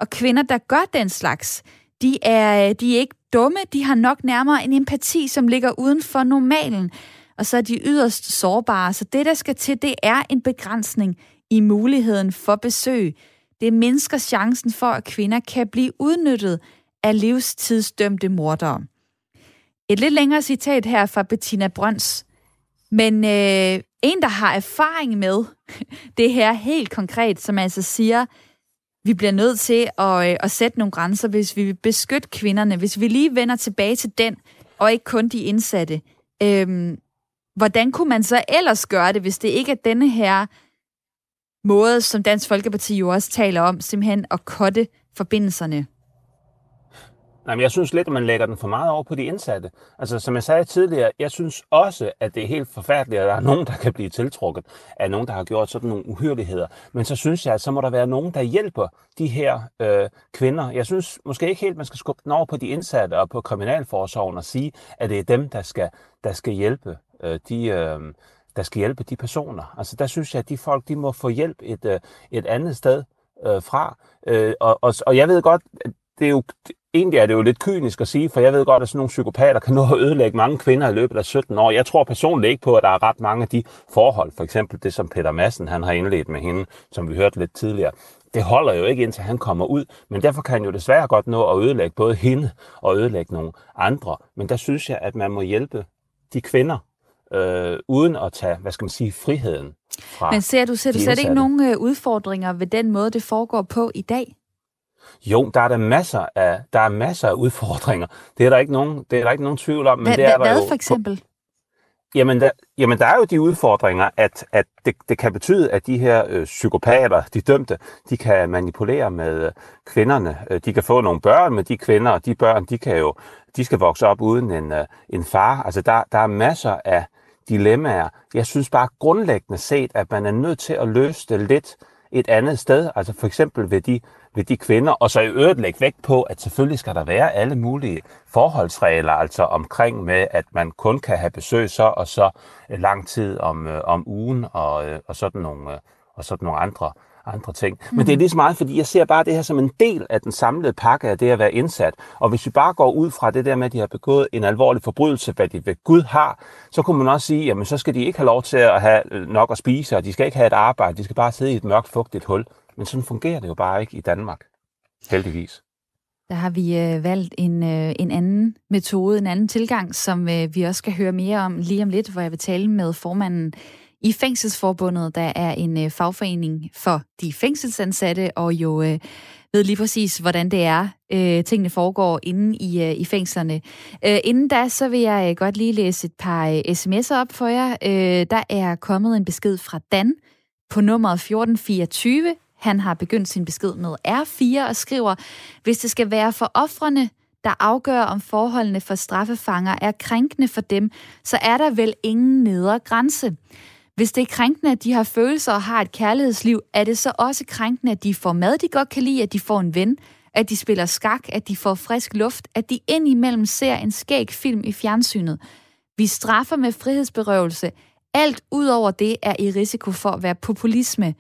Og kvinder, der gør den slags, de er, øh, de er ikke dumme, de har nok nærmere en empati, som ligger uden for normalen. Og så er de yderst sårbare, så det, der skal til, det er en begrænsning i muligheden for besøg det mindsker chancen for, at kvinder kan blive udnyttet af livstidsdømte mordere. Et lidt længere citat her fra Bettina Brøns. Men øh, en, der har erfaring med det her helt konkret, som altså siger, vi bliver nødt til at, øh, at sætte nogle grænser, hvis vi vil beskytte kvinderne, hvis vi lige vender tilbage til den, og ikke kun de indsatte. Øhm, hvordan kunne man så ellers gøre det, hvis det ikke er denne her måde, som Dansk Folkeparti jo også taler om, simpelthen at kotte forbindelserne? Nej, men jeg synes lidt, at man lægger den for meget over på de indsatte. Altså, som jeg sagde tidligere, jeg synes også, at det er helt forfærdeligt, at der er nogen, der kan blive tiltrukket af nogen, der har gjort sådan nogle uhyreligheder. Men så synes jeg, at så må der være nogen, der hjælper de her øh, kvinder. Jeg synes måske ikke helt, man skal skubbe den over på de indsatte og på kriminalforsorgen og sige, at det er dem, der skal, der skal hjælpe øh, de... Øh, der skal hjælpe de personer. Altså der synes jeg, at de folk, de må få hjælp et, øh, et andet sted øh, fra. Øh, og, og, og jeg ved godt, at det er jo, egentlig er det jo lidt kynisk at sige, for jeg ved godt, at sådan nogle psykopater kan nå at ødelægge mange kvinder i løbet af 17 år. Jeg tror personligt ikke på, at der er ret mange af de forhold, for eksempel det, som Peter Madsen han har indledt med hende, som vi hørte lidt tidligere. Det holder jo ikke indtil han kommer ud, men derfor kan han jo desværre godt nå at ødelægge både hende og ødelægge nogle andre. Men der synes jeg, at man må hjælpe de kvinder, øh, uden at tage, hvad skal man sige, friheden fra Men ser du, ser du slet ikke nogen øh, udfordringer ved den måde, det foregår på i dag? Jo, der er der masser af, der er masser af udfordringer. Det er der ikke nogen, det er der ikke nogen tvivl om. Men Hva, det er hvad der jo for eksempel? På, jamen, der, jamen, der er jo de udfordringer, at, at det, det kan betyde, at de her øh, psykopater, de dømte, de kan manipulere med øh, kvinderne. Øh, de kan få nogle børn med de kvinder, og de børn, de kan jo, de skal vokse op uden en, øh, en far. Altså, der, der er masser af dilemmaer. Jeg synes bare grundlæggende set, at man er nødt til at løse det lidt et andet sted, altså for eksempel ved de, ved de kvinder, og så i øvrigt lægge vægt på, at selvfølgelig skal der være alle mulige forholdsregler, altså omkring med, at man kun kan have besøg så og så lang tid om, øh, om ugen, og, øh, og sådan nogle, øh, og sådan nogle andre andre ting. Men mm. det er lige så meget, fordi jeg ser bare det her som en del af den samlede pakke af det at være indsat. Og hvis vi bare går ud fra det der med, at de har begået en alvorlig forbrydelse, hvad de ved Gud har, så kunne man også sige, jamen så skal de ikke have lov til at have nok at spise, og de skal ikke have et arbejde, de skal bare sidde i et mørkt, fugtigt hul. Men sådan fungerer det jo bare ikke i Danmark. Heldigvis. Der har vi øh, valgt en, øh, en anden metode, en anden tilgang, som øh, vi også skal høre mere om lige om lidt, hvor jeg vil tale med formanden i Fængselsforbundet, der er en øh, fagforening for de fængselsansatte, og jo øh, ved lige præcis, hvordan det er, øh, tingene foregår inde i, øh, i fængslerne. Øh, inden da, så vil jeg øh, godt lige læse et par øh, sms'er op for jer. Øh, der er kommet en besked fra Dan på nummeret 1424. Han har begyndt sin besked med R4 og skriver, hvis det skal være for offrene, der afgør, om forholdene for straffefanger er krænkende for dem, så er der vel ingen nedre grænse. Hvis det er krænkende, at de har følelser og har et kærlighedsliv, er det så også krænkende, at de får mad, de godt kan lide, at de får en ven, at de spiller skak, at de får frisk luft, at de indimellem ser en skæg film i fjernsynet. Vi straffer med frihedsberøvelse. Alt ud over det er i risiko for at være populisme,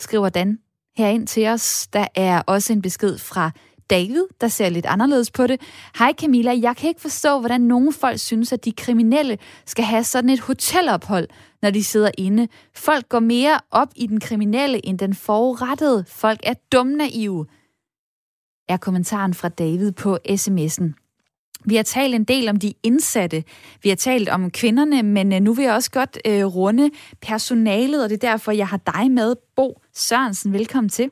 skriver Dan herind til os. Der er også en besked fra David, der ser lidt anderledes på det. Hej Camilla, jeg kan ikke forstå, hvordan nogle folk synes, at de kriminelle skal have sådan et hotelophold, når de sidder inde. Folk går mere op i den kriminelle end den forurettede. Folk er dumme naive, er kommentaren fra David på sms'en. Vi har talt en del om de indsatte. Vi har talt om kvinderne, men øh, nu vil jeg også godt øh, runde personalet, og det er derfor, jeg har dig med, Bo Sørensen. Velkommen til.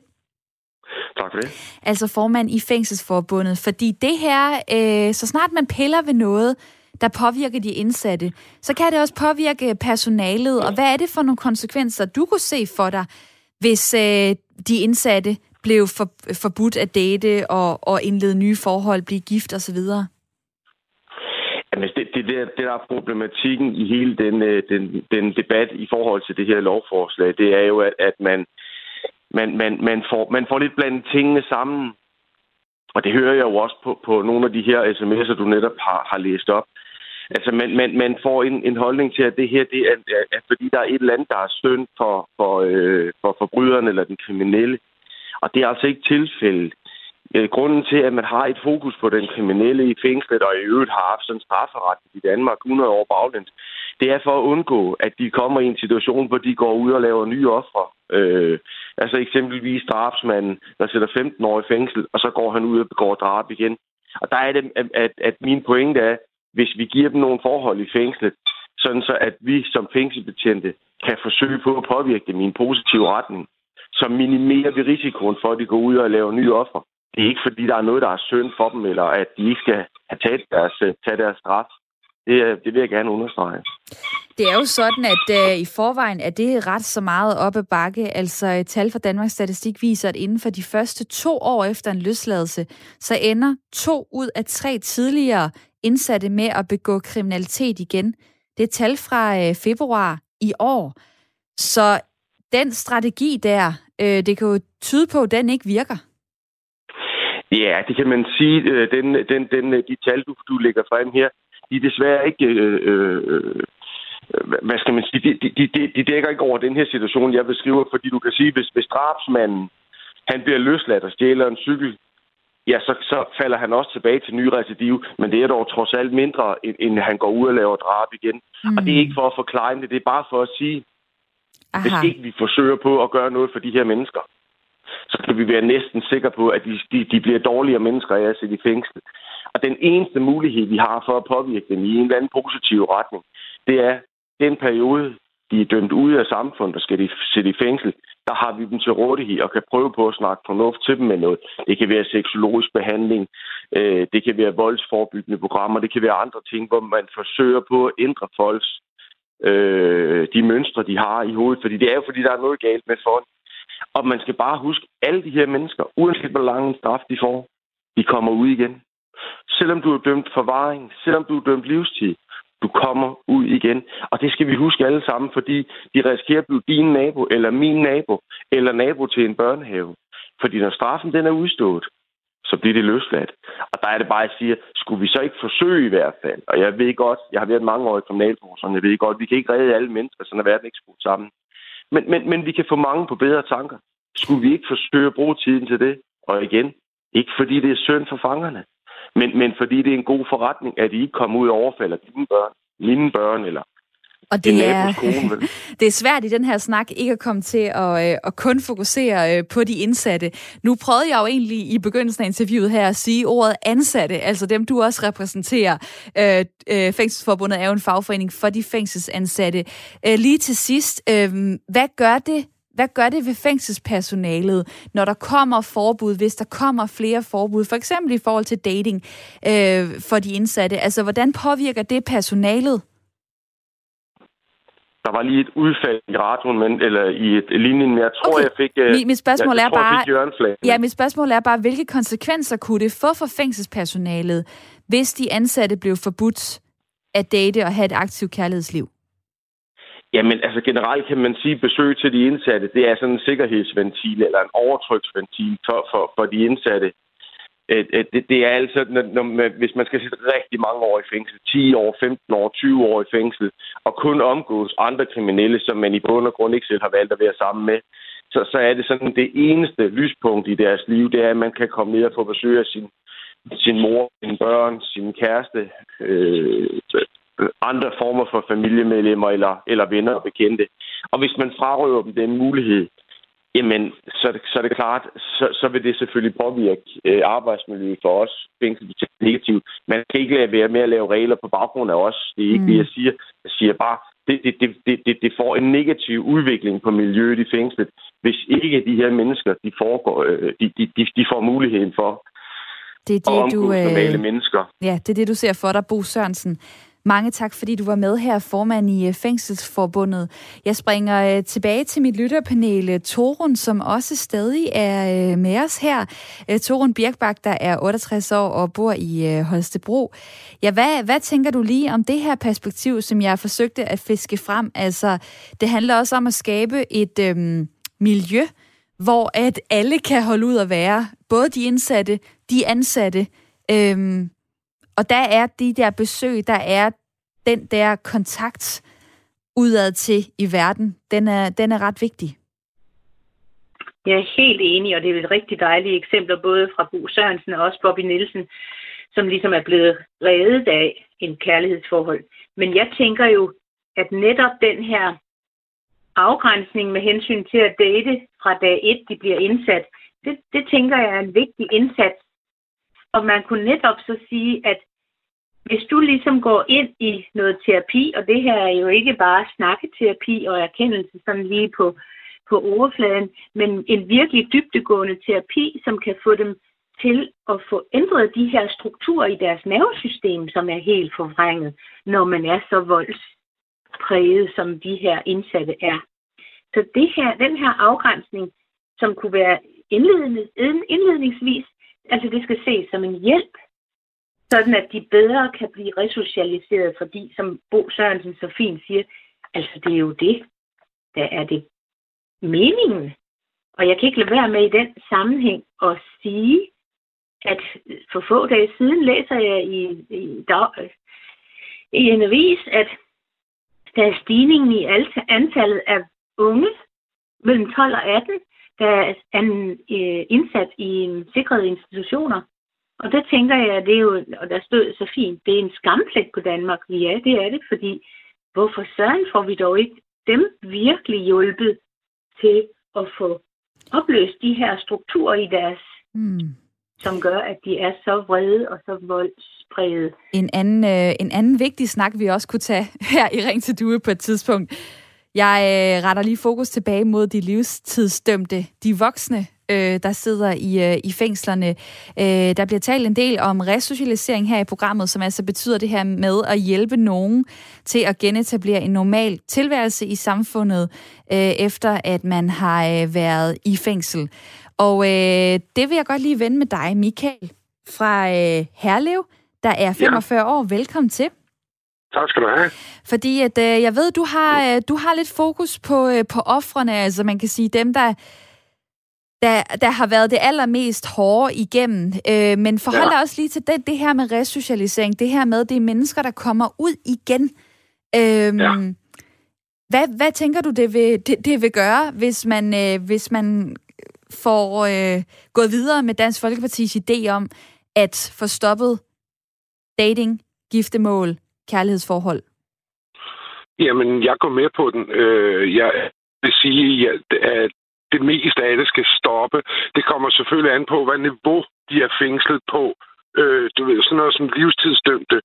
Tak for det. Altså formand i Fængselsforbundet, fordi det her, øh, så snart man piller ved noget, der påvirker de indsatte, så kan det også påvirke personalet. Og hvad er det for nogle konsekvenser, du kunne se for dig, hvis øh, de indsatte blev for, forbudt at date og, og indlede nye forhold, blive gift osv.? Jamen, det, det, det, det der er problematikken i hele den, øh, den, den debat i forhold til det her lovforslag, det er jo, at, at man, man, man, man, får, man får lidt blandet tingene sammen. Og det hører jeg jo også på, på nogle af de her sms'er, du netop har, har læst op. Altså, man, man, man får en, en holdning til, at det her, det er, er, er fordi der er et eller andet, der er synd for, for, øh, for forbryderen eller den kriminelle. Og det er altså ikke tilfældet. Øh, grunden til, at man har et fokus på den kriminelle i fængslet, og i øvrigt har haft sådan strafferet i Danmark 100 år baglæns, det er for at undgå, at de kommer i en situation, hvor de går ud og laver nye ofre. Øh, altså eksempelvis drabsmanden, der sætter 15 år i fængsel, og så går han ud og begår drab igen. Og der er det, at, at, at min pointe er, hvis vi giver dem nogle forhold i fængslet, sådan så at vi som fængselsbetjente kan forsøge på at påvirke dem i en positiv retning, så minimerer vi risikoen for, at de går ud og laver nye offer. Det er ikke, fordi der er noget, der er synd for dem, eller at de ikke skal have taget deres, øh, tage deres straf. Det, det vil jeg gerne understrege. Det er jo sådan, at uh, i forvejen er det ret så meget op ad bakke. Altså tal fra Danmarks Statistik viser, at inden for de første to år efter en løsladelse, så ender to ud af tre tidligere indsatte med at begå kriminalitet igen. Det er tal fra øh, februar i år. Så den strategi der, øh, det kan jo tyde på, at den ikke virker. Ja, det kan man sige. Øh, den, den, den, øh, de tal, du, du lægger frem her, de er desværre ikke... Øh, øh, øh hvad skal man sige, de, de, de, de dækker ikke over den her situation, jeg beskriver, fordi du kan sige, hvis, hvis drabsmanden han bliver løsladt og stjæler en cykel, ja, så, så falder han også tilbage til ny recidiv, men det er dog trods alt mindre, end, end han går ud og laver drab igen. Mm. Og det er ikke for at forklare det, det er bare for at sige, Aha. hvis ikke vi forsøger på at gøre noget for de her mennesker, så kan vi være næsten sikre på, at de, de, de bliver dårligere mennesker af at sætte i fængsel. Og den eneste mulighed, vi har for at påvirke dem i en eller anden positiv retning, det er den periode, de er dømt ude af samfundet og skal de sætte i fængsel, der har vi dem til rådighed og kan prøve på at snakke fornuft til dem med noget. Det kan være seksologisk behandling, øh, det kan være voldsforebyggende programmer, det kan være andre ting, hvor man forsøger på at ændre folks øh, de mønstre, de har i hovedet. Fordi det er jo, fordi der er noget galt med folk. Og man skal bare huske, alle de her mennesker, uanset hvor lang en straf de får, de kommer ud igen. Selvom du er dømt forvaring, selvom du er dømt livstid, du kommer ud igen. Og det skal vi huske alle sammen, fordi de risikerer at blive din nabo, eller min nabo, eller nabo til en børnehave. Fordi når straffen den er udstået, så bliver det løsladt. Og der er det bare, at jeg siger, skulle vi så ikke forsøge i hvert fald? Og jeg ved godt, jeg har været mange år i kriminalforsorgen, jeg ved godt, vi kan ikke redde alle mennesker, sådan er verden ikke skruet sammen. Men, men, men vi kan få mange på bedre tanker. Skulle vi ikke forsøge at bruge tiden til det? Og igen, ikke fordi det er synd for fangerne, men, men fordi det er en god forretning, at de ikke kommer ud og overfalder dine børn, mine børn, eller og det er, det er svært i den her snak ikke at komme til at, øh, at kun fokusere øh, på de indsatte. Nu prøvede jeg jo egentlig i begyndelsen af interviewet her at sige ordet ansatte, altså dem du også repræsenterer. Øh, øh, Fængselsforbundet er jo en fagforening for de fængselsansatte. Øh, lige til sidst, øh, hvad gør det hvad gør det ved fængselspersonalet, når der kommer forbud, hvis der kommer flere forbud, for eksempel i forhold til dating øh, for de indsatte? Altså, hvordan påvirker det personalet? Der var lige et udfald i radioen, men, eller i et linjen, men jeg tror, okay. jeg fik... Øh, mit, mit spørgsmål jeg, jeg er tror, bare... Ja, mit spørgsmål er bare, hvilke konsekvenser kunne det få for fængselspersonalet, hvis de ansatte blev forbudt at date og have et aktivt kærlighedsliv? Jamen, altså generelt kan man sige, at besøg til de indsatte, det er sådan en sikkerhedsventil eller en overtryksventil for, for, for de indsatte. Øh, øh, det, det er altså, når, når, hvis man skal sidde rigtig mange år i fængsel, 10 år, 15 år, 20 år i fængsel, og kun omgås andre kriminelle, som man i bund og grund ikke selv har valgt at være sammen med, så, så er det sådan det eneste lyspunkt i deres liv, det er, at man kan komme ned og få besøg af sin, sin mor, sine børn, sin kæreste, øh, andre former for familiemedlemmer eller, eller venner og bekendte. Og hvis man frarøver dem den mulighed, jamen, så, så er det klart, så, så vil det selvfølgelig påvirke øh, arbejdsmiljøet for os fængselsbetjente negativt. Man kan ikke lade være med at lave regler på baggrund af os. Det er ikke mm. det, jeg siger. Jeg siger bare, det, det, det, det, det får en negativ udvikling på miljøet i fængslet, hvis ikke de her mennesker, de, foregår, øh, de, de, de, de får muligheden for det er det, du, øh, mennesker. Ja, det er det, du ser for dig, Bo Sørensen. Mange tak, fordi du var med her, formand i øh, Fængselsforbundet. Jeg springer øh, tilbage til mit lytterpanel, øh, Torun, som også stadig er med os her. Torun Birkbak, der er 68 år og bor i Holstebro. Ja, hvad, hvad tænker du lige om det her perspektiv, som jeg forsøgte at fiske frem? Altså, det handler også om at skabe et øhm, miljø, hvor at alle kan holde ud at være. Både de indsatte, de ansatte. Øhm, og der er de der besøg, der er den der kontakt udad til i verden, den er, den er ret vigtig. Jeg er helt enig, og det er et rigtig dejligt eksempel, både fra Bo Sørensen og også Bobby Nielsen, som ligesom er blevet reddet af en kærlighedsforhold. Men jeg tænker jo, at netop den her afgrænsning med hensyn til at date fra dag 1, de bliver indsat, det, det tænker jeg er en vigtig indsats. Og man kunne netop så sige, at hvis du ligesom går ind i noget terapi, og det her er jo ikke bare snakketerapi og erkendelse sådan lige på, på overfladen, men en virkelig dybtegående terapi, som kan få dem til at få ændret de her strukturer i deres nervesystem, som er helt forvrænget, når man er så voldspræget, som de her indsatte er. Så det her, den her afgrænsning, som kunne være indledende, indledningsvis, altså det skal ses som en hjælp sådan at de bedre kan blive resocialiseret, fordi, som Bo Sørensen så fint siger, altså det er jo det, der er det meningen. Og jeg kan ikke lade være med i den sammenhæng at sige, at for få dage siden læser jeg i, i, dag, i en avis, at der er stigningen i antallet af unge mellem 12 og 18, der er øh, indsat i sikrede institutioner, og der tænker jeg, at det er jo, og der stod så fint, det er en skamplet på Danmark. Ja, det er det, fordi hvorfor søren får vi dog ikke dem virkelig hjulpet til at få opløst de her strukturer i deres, mm. som gør, at de er så vrede og så voldspræget. En anden, øh, en anden vigtig snak, vi også kunne tage her i Ring til Due på et tidspunkt. Jeg øh, retter lige fokus tilbage mod de livstidsdømte, de voksne øh, der sidder i, øh, i fængslerne. Øh, der bliver talt en del om resocialisering her i programmet, som altså betyder det her med at hjælpe nogen til at genetablere en normal tilværelse i samfundet, øh, efter at man har øh, været i fængsel. Og øh, det vil jeg godt lige vende med dig, Michael, fra øh, Herlev, der er 45 ja. år. Velkommen til. Tak skal du have. Fordi at, øh, jeg ved, du har, øh, du har lidt fokus på, øh, på offrene, altså man kan sige dem, der, der, der har været det allermest hårde igennem. Øh, men forhold ja. dig også lige til det, det her med resocialisering, det her med, det er mennesker, der kommer ud igen. Øh, ja. hvad, hvad tænker du, det vil, det, det vil gøre, hvis man, øh, hvis man får øh, gået videre med Dansk Folkepartis idé om at få stoppet dating, giftemål, kærlighedsforhold? Jamen, jeg går med på den. Øh, jeg vil sige, at det meste af det skal stoppe. Det kommer selvfølgelig an på, hvad niveau de er fængslet på. Øh, du ved, sådan noget som livstidsdømte.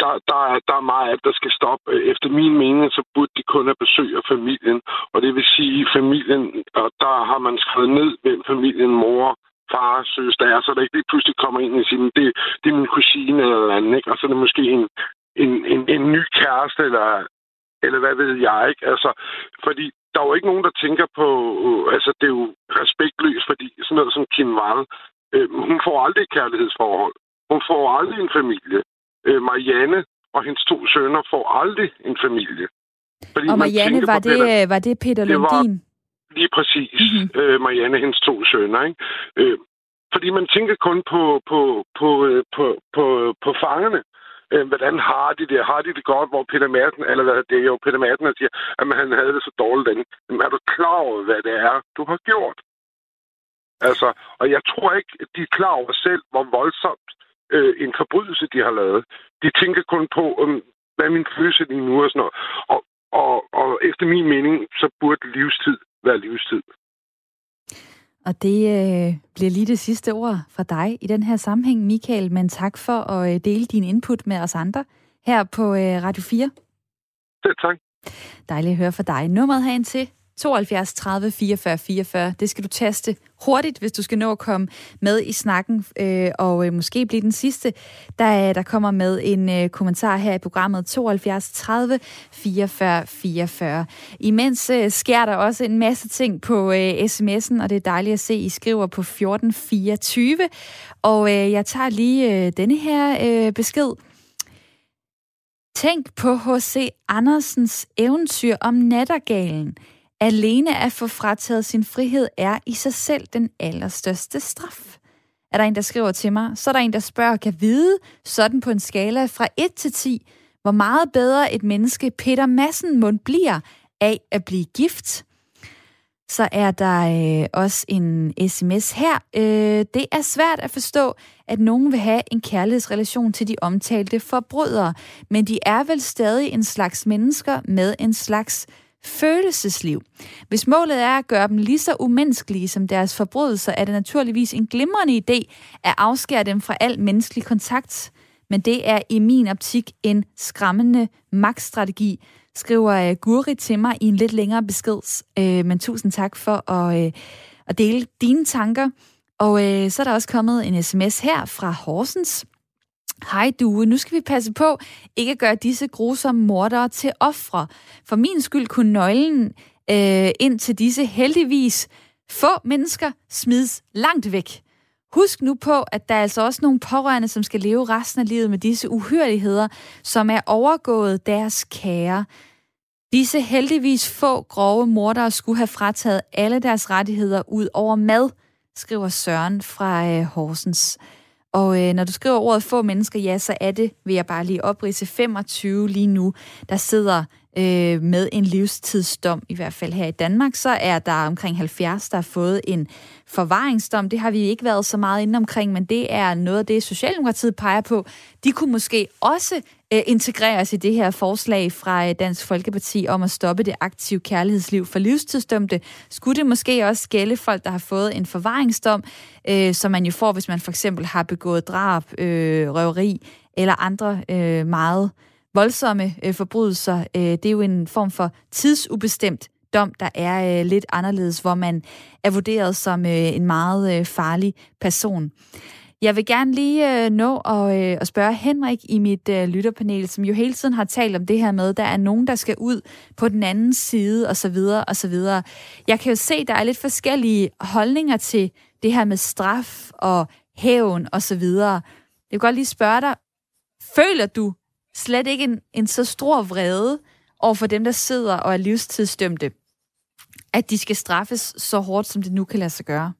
Der, der, der er meget af der skal stoppe. Efter min mening, så burde de kun have besøg af familien. Og det vil sige, familien, og der har man skrevet ned, hvem familien, mor, far, søster er, så der ikke lige pludselig kommer ind og siger, det, det er min kusine eller andet, ikke? og så er det måske en, en, en, en ny kæreste, eller, eller hvad ved jeg, ikke? Altså, fordi der er jo ikke nogen, der tænker på, altså det er jo respektløst, fordi sådan noget som Kim Wall, øh, hun får aldrig et kærlighedsforhold. Hun får aldrig en familie. Øh, Marianne og hendes to sønner får aldrig en familie. Fordi og Marianne, var det, Peter, var det Peter Lundin? Det var lige præcis mm-hmm. øh, Marianne, hendes to sønner. Ikke? Øh, fordi man tænker kun på, på, på, øh, på, på, på fangerne øh, hvordan har de det? Har de det godt? Hvor Peter Madsen, eller hvad det er jo, Peter Madsen siger, at han havde det så dårligt den. Men er du klar over, hvad det er, du har gjort? Altså, og jeg tror ikke, at de er klar over selv, hvor voldsomt øh, en forbrydelse, de har lavet. De tænker kun på, øh, hvad min følelse lige nu og sådan noget. Og, og, og efter min mening, så burde livstid være livstid. Og det øh, bliver lige det sidste ord fra dig i den her sammenhæng, Michael. Men tak for at øh, dele din input med os andre her på øh, Radio 4. Selv tak. Dejligt at høre fra dig. Nummeret herind til 72 30 44 44. Det skal du taste hurtigt, hvis du skal nå at komme med i snakken, øh, og øh, måske blive den sidste, der, øh, der kommer med en øh, kommentar her i programmet 72 30 44 44. Imens øh, sker der også en masse ting på øh, sms'en, og det er dejligt at se, I skriver på 1424. Og øh, jeg tager lige øh, denne her øh, besked. Tænk på H.C. Andersens eventyr om nattergalen. Alene at få frataget sin frihed er i sig selv den allerstørste straf. Er der en, der skriver til mig, så er der en, der spørger, kan vide, sådan på en skala fra 1 til 10, hvor meget bedre et menneske Peter Massen mund bliver af at blive gift. Så er der øh, også en sms her. Øh, det er svært at forstå, at nogen vil have en kærlighedsrelation til de omtalte forbrydere, men de er vel stadig en slags mennesker med en slags følelsesliv. Hvis målet er at gøre dem lige så umenneskelige som deres forbrydelser, er det naturligvis en glimrende idé at afskære dem fra al menneskelig kontakt. Men det er i min optik en skræmmende magtstrategi, skriver øh, Guri til mig i en lidt længere besked. Øh, men tusind tak for at, øh, at dele dine tanker. Og øh, så er der også kommet en sms her fra Horsens, Hej Due, nu skal vi passe på ikke at gøre disse grusomme mordere til ofre. For min skyld kunne nøglen øh, ind til disse heldigvis få mennesker smides langt væk. Husk nu på, at der er altså også nogle pårørende, som skal leve resten af livet med disse uhyrligheder, som er overgået deres kære. Disse heldigvis få grove mordere skulle have frataget alle deres rettigheder ud over mad, skriver Søren fra øh, Horsens. Og øh, når du skriver ordet få mennesker, ja, så er det, vil jeg bare lige oprise, 25 lige nu, der sidder øh, med en livstidsdom, i hvert fald her i Danmark. Så er der omkring 70, der har fået en forvaringsdom. Det har vi ikke været så meget inde omkring, men det er noget af det, Socialdemokratiet peger på. De kunne måske også Øh, integreres i det her forslag fra øh, Dansk Folkeparti om at stoppe det aktive kærlighedsliv for livstidsdømte. Skulle det måske også gælde folk, der har fået en forvaringsdom, øh, som man jo får, hvis man for eksempel har begået drab, øh, røveri eller andre øh, meget voldsomme øh, forbrydelser. Øh, det er jo en form for tidsubestemt dom, der er øh, lidt anderledes, hvor man er vurderet som øh, en meget øh, farlig person. Jeg vil gerne lige øh, nå at, øh, at spørge Henrik i mit øh, lytterpanel, som jo hele tiden har talt om det her med, at der er nogen, der skal ud på den anden side, og så videre, og så videre. Jeg kan jo se, at der er lidt forskellige holdninger til det her med straf og hævn, og så videre. Jeg vil godt lige spørge dig, føler du, slet ikke en, en så stor vrede over for dem, der sidder og er livstidsdømte, at de skal straffes så hårdt, som det nu kan lade sig gøre?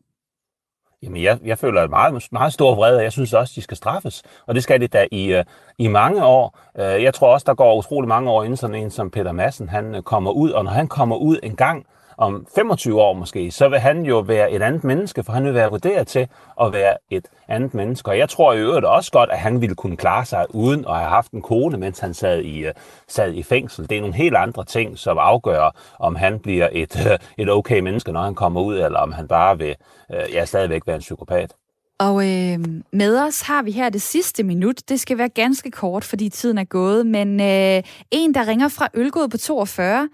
Jamen, jeg, jeg føler meget, meget stor vrede, og jeg synes også, de skal straffes. Og det skal de da i, øh, i mange år. Øh, jeg tror også, der går utrolig mange år, inden sådan en som Peter Madsen, han øh, kommer ud. Og når han kommer ud en gang, om 25 år måske, så vil han jo være et andet menneske, for han vil være vurderet til at være et andet menneske. Og jeg tror i øvrigt også godt, at han ville kunne klare sig uden at have haft en kone, mens han sad i, uh, sad i fængsel. Det er nogle helt andre ting, som afgør, om han bliver et, uh, et okay menneske, når han kommer ud, eller om han bare vil uh, ja, stadigvæk være en psykopat. Og øh, med os har vi her det sidste minut. Det skal være ganske kort, fordi tiden er gået. Men øh, en, der ringer fra Ølgod på 42,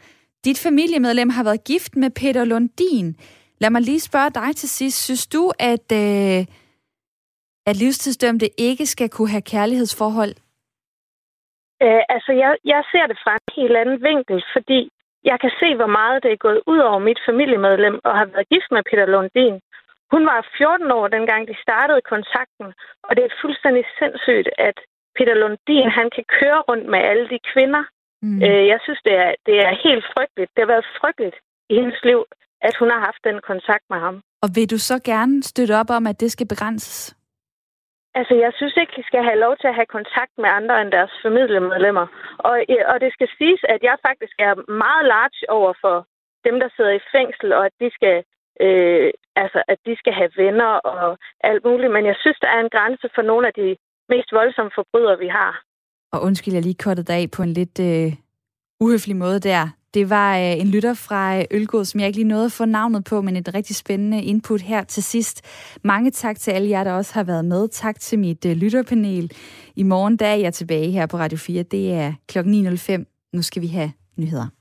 dit familiemedlem har været gift med Peter Lundin. Lad mig lige spørge dig til sidst. Synes du, at, øh, at livstidsdømte ikke skal kunne have kærlighedsforhold? Øh, altså, jeg, jeg ser det fra en helt anden vinkel, fordi jeg kan se, hvor meget det er gået ud over mit familiemedlem og har været gift med Peter Lundin. Hun var 14 år, dengang de startede kontakten, og det er fuldstændig sindssygt, at Peter Lundin han kan køre rundt med alle de kvinder, Mm. Øh, jeg synes, det er, det er helt frygteligt. Det har været frygteligt i hendes liv, at hun har haft den kontakt med ham. Og vil du så gerne støtte op om, at det skal begrænses? Altså, jeg synes ikke, de skal have lov til at have kontakt med andre end deres familiemedlemmer. Og, og det skal siges, at jeg faktisk er meget large over for dem, der sidder i fængsel, og at de skal, øh, altså, at de skal have venner og alt muligt. Men jeg synes, der er en grænse for nogle af de mest voldsomme forbrydere, vi har. Og undskyld, jeg lige kortet dig af på en lidt øh, uhøflig måde der. Det var øh, en lytter fra øh, Ølgod, som jeg ikke lige nåede at få navnet på, men et rigtig spændende input her til sidst. Mange tak til alle jer, der også har været med. Tak til mit øh, lytterpanel. I morgen der er jeg tilbage her på Radio 4. Det er kl. 9.05. Nu skal vi have nyheder.